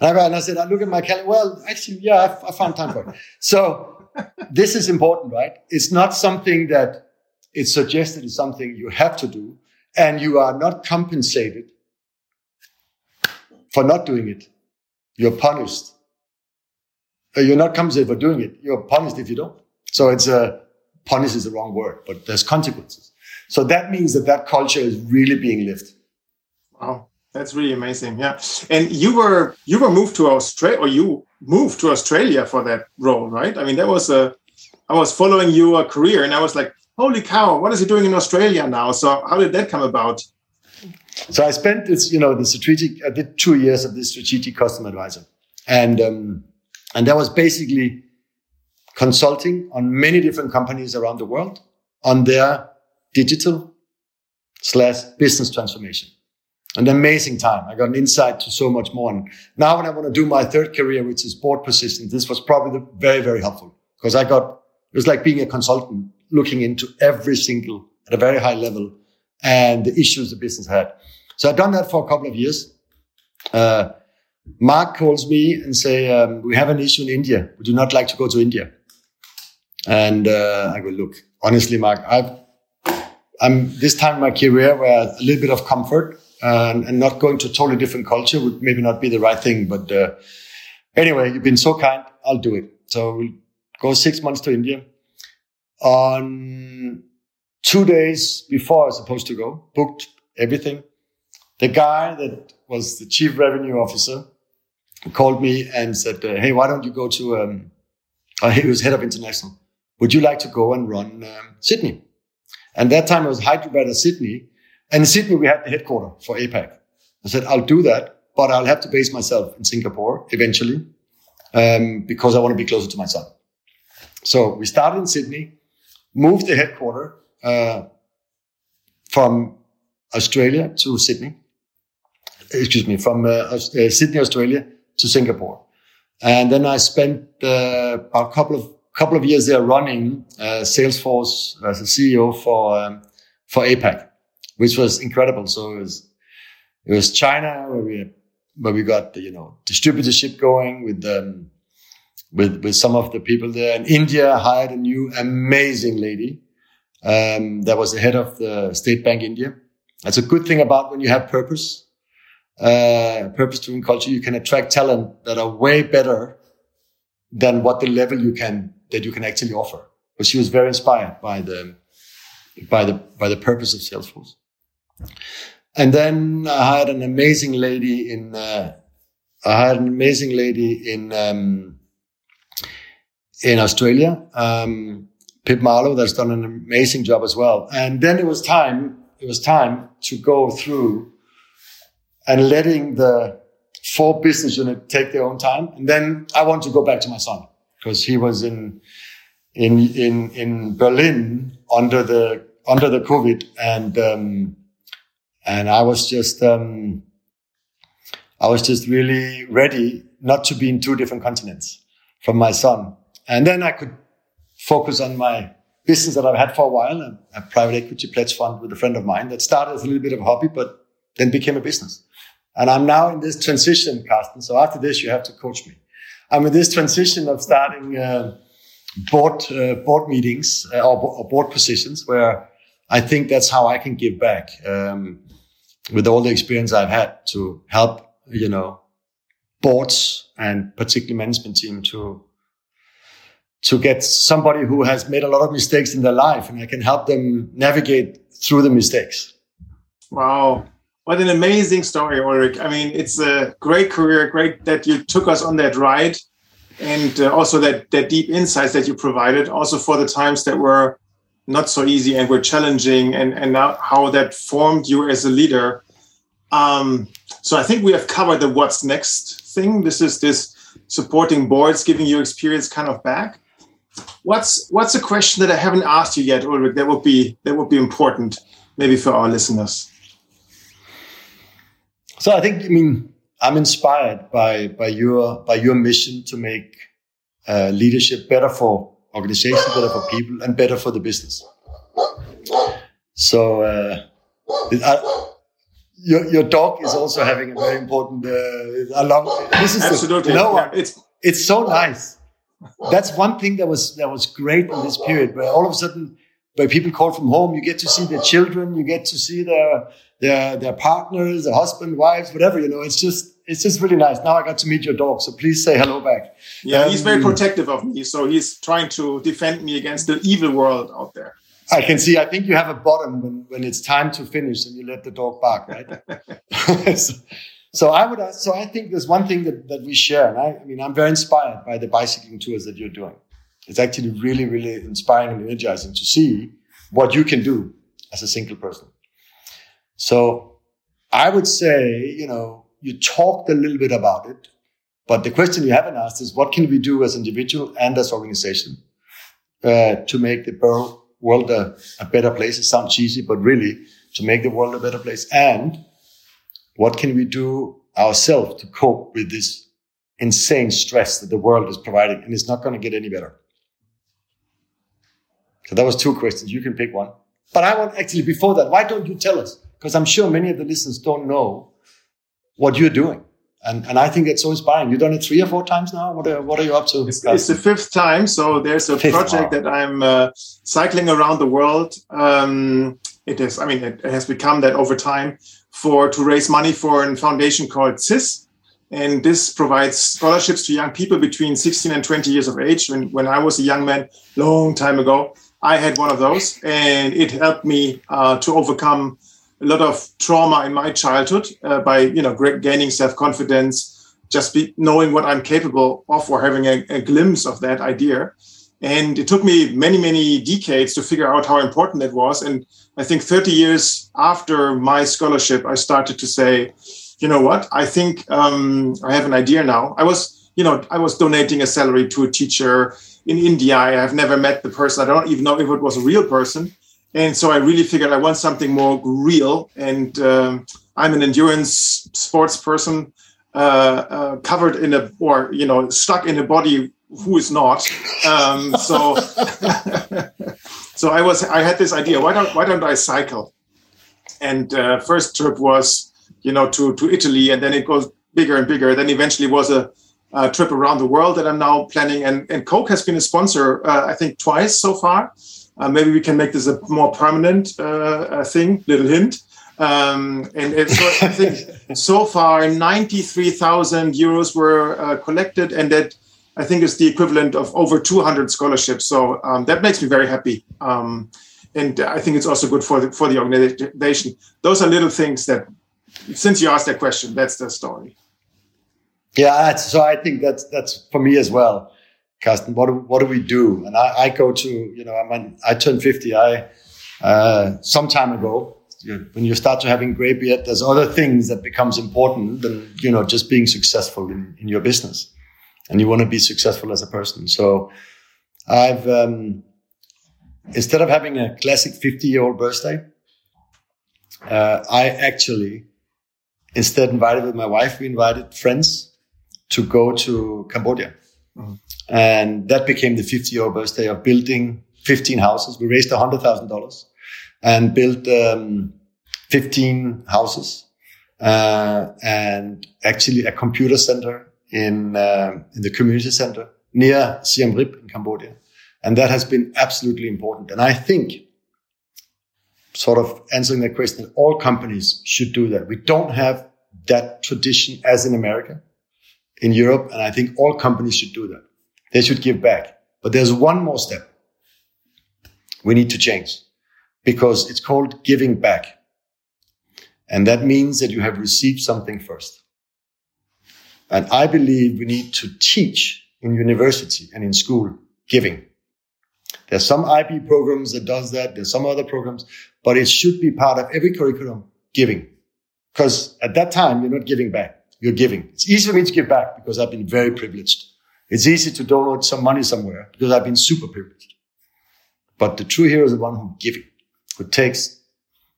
Speaker 2: I, and I said, "I look at my calendar. Well, actually, yeah, I, I found time for it." So this is important, right? It's not something that it's suggested is something you have to do, and you are not compensated for not doing it. You're punished. Uh, you're not compensated for doing it. You're punished if you don't. So it's a punish is the wrong word, but there's consequences. So that means that that culture is really being lived.
Speaker 3: Wow. That's really amazing. Yeah. And you were you were moved to Australia or you moved to Australia for that role, right? I mean, that was a I was following your career and I was like, holy cow, what is he doing in Australia now? So how did that come about?
Speaker 2: So I spent this, you know, the strategic, I did two years of this strategic customer advisor. And, um, and that was basically consulting on many different companies around the world on their digital slash business transformation. An amazing time. I got an insight to so much more. And now when I want to do my third career, which is board position, this was probably very, very helpful because I got, it was like being a consultant looking into every single at a very high level and the issues the business had. So I've done that for a couple of years. Uh, Mark calls me and say, um, we have an issue in India. Would you not like to go to India? And uh, I go, look, honestly, Mark, I've, I'm this time in my career where a little bit of comfort and, and, not going to a totally different culture would maybe not be the right thing. But uh, anyway, you've been so kind. I'll do it. So we'll go six months to India. On two days before I was supposed to go, booked everything. The guy that was the chief revenue officer called me and said, "Hey, why don't you go to?" Um, uh, he was head of international. Would you like to go and run um, Sydney? And that time it was Hyderabad or Sydney. And in Sydney, we had the headquarter for APAC. I said, I'll do that, but I'll have to base myself in Singapore eventually um, because I want to be closer to my son. So we started in Sydney, moved the headquarter uh, from Australia to Sydney. Excuse me, from uh, uh, Sydney, Australia to Singapore. And then I spent uh, a couple of couple of years there running uh, Salesforce as a CEO for um, for APAC, which was incredible. So it was it was China where we where we got the, you know distributorship going with um, with with some of the people there. And India hired a new amazing lady um, that was the head of the State Bank India. That's a good thing about when you have purpose, uh, purpose-driven culture. You can attract talent that are way better than what the level you can that you can actually offer. But she was very inspired by the by the by the purpose of Salesforce. And then I had an amazing lady in. Uh, I had an amazing lady in um, in Australia, um, Pip Marlow, that's done an amazing job as well. And then it was time. It was time to go through and letting the four business unit take their own time. And then I want to go back to my son because he was in in in in Berlin under the under the COVID, and um, and I was just um, I was just really ready not to be in two different continents from my son, and then I could focus on my business that I've had for a while, a, a private equity pledge fund with a friend of mine that started as a little bit of a hobby, but then became a business. And I'm now in this transition, Carsten. So after this, you have to coach me. I'm in this transition of starting uh, board uh, board meetings uh, or, or, board positions where I think that's how I can give back um, with all the experience I've had to help you know boards and particularly management team to to get somebody who has made a lot of mistakes in their life and I can help them navigate through the mistakes.
Speaker 3: Wow. What an amazing story, Ulrik. I mean, it's a great career, great that you took us on that ride and uh, also that, that deep insights that you provided, also for the times that were not so easy and were challenging and, and now how that formed you as a leader. Um, so I think we have covered the what's next thing. This is this supporting boards, giving you experience kind of back. What's what's a question that I haven't asked you yet, Ulrik? That would be that would be important, maybe for our listeners.
Speaker 2: So I think I mean I'm inspired by by your by your mission to make uh, leadership better for organizations, better for people, and better for the business. So uh, I, your your dog is also having a very important. Uh, along,
Speaker 3: this is absolutely.
Speaker 2: The, you know, yeah, it's it's so nice that's one thing that was that was great in this period where all of a sudden where people call from home you get to see their children you get to see their their their partners their husband wives whatever you know it's just it's just really nice now i got to meet your dog so please say hello back
Speaker 3: yeah um, he's very protective of me so he's trying to defend me against the evil world out there
Speaker 2: I can see. I think you have a bottom when, when it's time to finish and you let the dog bark, right? so, so I would so I think there's one thing that, that we share. And I, I mean, I'm very inspired by the bicycling tours that you're doing. It's actually really, really inspiring and energizing to see what you can do as a single person. So I would say, you know, you talked a little bit about it, but the question you haven't asked is what can we do as individual and as organization uh, to make the world a, a better place? It sounds cheesy, but really to make the world a better place. And what can we do ourselves to cope with this insane stress that the world is providing? And it's not going to get any better. So that was two questions. You can pick one. But I want actually before that, why don't you tell us? Because I'm sure many of the listeners don't know what you're doing. And, and I think it's so inspiring. You've done it three or four times now. What are, what are you up to?
Speaker 3: It's, it's the fifth time. So there's a fifth, project wow. that I'm uh, cycling around the world. Um, it is, I mean, it has become that over time for to raise money for a foundation called CIS. And this provides scholarships to young people between 16 and 20 years of age. When, when I was a young man, long time ago, I had one of those, and it helped me uh, to overcome a lot of trauma in my childhood uh, by you know gaining self confidence, just be, knowing what I'm capable of, or having a, a glimpse of that idea. And it took me many, many decades to figure out how important that was. And I think 30 years after my scholarship, I started to say, you know what? I think um, I have an idea now. I was, you know, I was donating a salary to a teacher in India. I have never met the person. I don't even know if it was a real person. And so I really figured I want something more real. And um, I'm an endurance sports person, uh, uh, covered in a, or, you know, stuck in a body who is not. Um, so, so I was, I had this idea. Why don't, why don't I cycle? And uh, first trip was, you know, to to Italy, and then it goes bigger and bigger. Then eventually was a uh, trip around the world that I'm now planning. And, and Coke has been a sponsor, uh, I think, twice so far. Uh, maybe we can make this a more permanent uh, thing. Little hint. Um, and, and so I think so far 93,000 euros were uh, collected, and that I think is the equivalent of over 200 scholarships. So um, that makes me very happy. Um, and I think it's also good for the, for the organization. Those are little things that, since you asked that question, that's the story.
Speaker 2: Yeah, so I think that's that's for me as well, Carsten. What do, what do we do? And I, I go to you know I mean I turned fifty. I uh, some time ago. When you start to having gray beard, there's other things that becomes important than you know just being successful in, in your business, and you want to be successful as a person. So I've um, instead of having a classic 50 year old birthday, uh, I actually instead invited with my wife. We invited friends to go to Cambodia. Mm-hmm. And that became the 50 year birthday of building 15 houses. We raised $100,000 and built um, 15 houses uh, and actually a computer center in, uh, in the community center near Siem Reap in Cambodia. And that has been absolutely important. And I think, sort of answering that question, all companies should do that. We don't have that tradition as in America in Europe. And I think all companies should do that. They should give back. But there's one more step we need to change because it's called giving back. And that means that you have received something first. And I believe we need to teach in university and in school giving. There's some IB programs that does that. There's some other programs, but it should be part of every curriculum giving. Because at that time, you're not giving back you're giving. It's easy for me to give back because I've been very privileged. It's easy to donate some money somewhere because I've been super privileged. But the true hero is the one who giving, who takes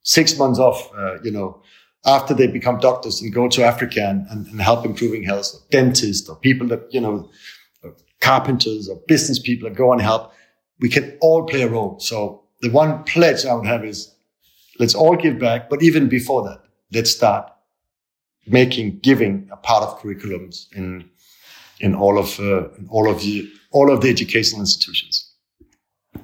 Speaker 2: six months off, uh, you know, after they become doctors and go to Africa and, and, and help improving health, or dentists or people that, you know, carpenters or business people that go and help. We can all play a role. So the one pledge I would have is let's all give back. But even before that, let's start making giving a part of curriculums in in all of uh, in all of the all of the educational institutions.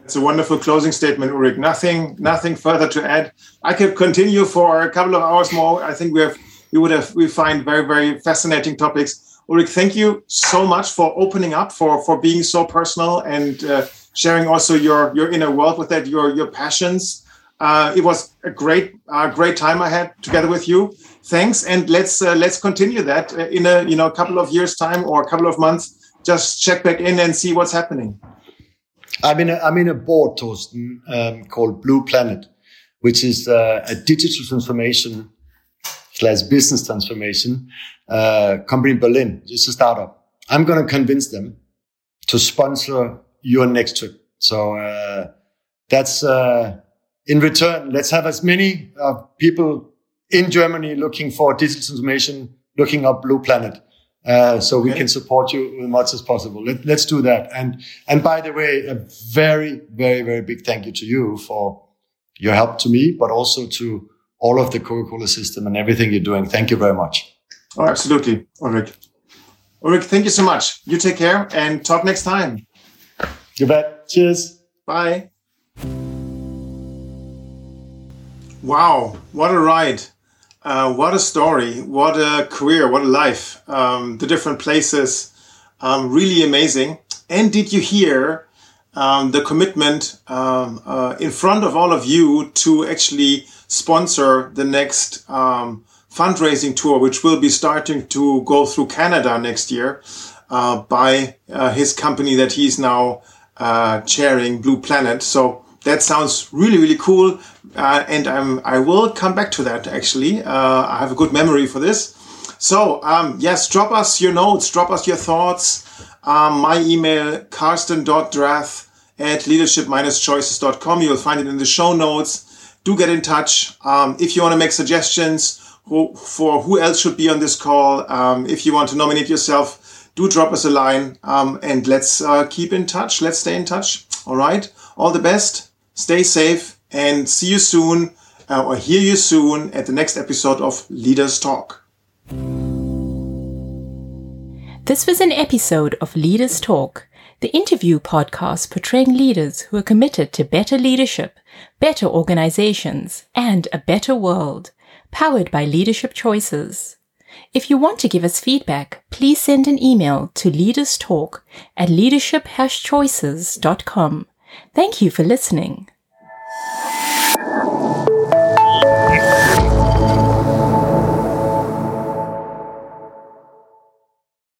Speaker 3: It's a wonderful closing statement, Ulrik. Nothing nothing further to add. I could continue for a couple of hours more. I think we have we would have we find very very fascinating topics. Ulrik, thank you so much for opening up for for being so personal and uh, sharing also your your inner world with that your your passions. Uh, it was a great uh, great time I had together with you thanks and let's uh, let's continue that uh, in a you know a couple of years time or a couple of months just check back in and see what's happening
Speaker 2: i'm in a, I'm in a board Torsten, um, called blue planet which is uh, a digital transformation slash business transformation uh, company in Berlin. It's a startup. I'm going to convince them to sponsor your next trip. So uh, that's uh, in return. Let's have as many uh, people in Germany looking for digital transformation, looking up Blue Planet. Uh, so we can support you as much as possible. Let, us do that. And and by the way, a very very very big thank you to you for your help to me, but also to all of the Coca-Cola system and everything you're doing. Thank you very much.
Speaker 3: Oh, absolutely, Ulrik. Ulrik, thank you so much. You take care and talk next time.
Speaker 2: You bet. Cheers.
Speaker 3: Bye. Wow, what a ride. Uh, what a story. What a career. What a life. Um, the different places. Um, really amazing. And did you hear um, the commitment um, uh, in front of all of you to actually sponsor the next um, fundraising tour, which will be starting to go through Canada next year uh, by uh, his company that he's now uh, chairing, Blue Planet. So that sounds really, really cool. Uh, and I'm, I will come back to that actually. Uh, I have a good memory for this. So, um, yes, drop us your notes, drop us your thoughts. Um, my email, karsten.drath at leadership-choices.com. You'll find it in the show notes. Do get in touch. Um, if you want to make suggestions who, for who else should be on this call, um, if you want to nominate yourself, do drop us a line um, and let's uh, keep in touch. Let's stay in touch. All right. All the best. Stay safe and see you soon uh, or hear you soon at the next episode of Leaders Talk.
Speaker 1: This was an episode of Leaders Talk, the interview podcast portraying leaders who are committed to better leadership, better organizations, and a better world, powered by Leadership Choices. If you want to give us feedback, please send an email to leaderstalk at leadership-choices.com. Thank you for listening. Thank you.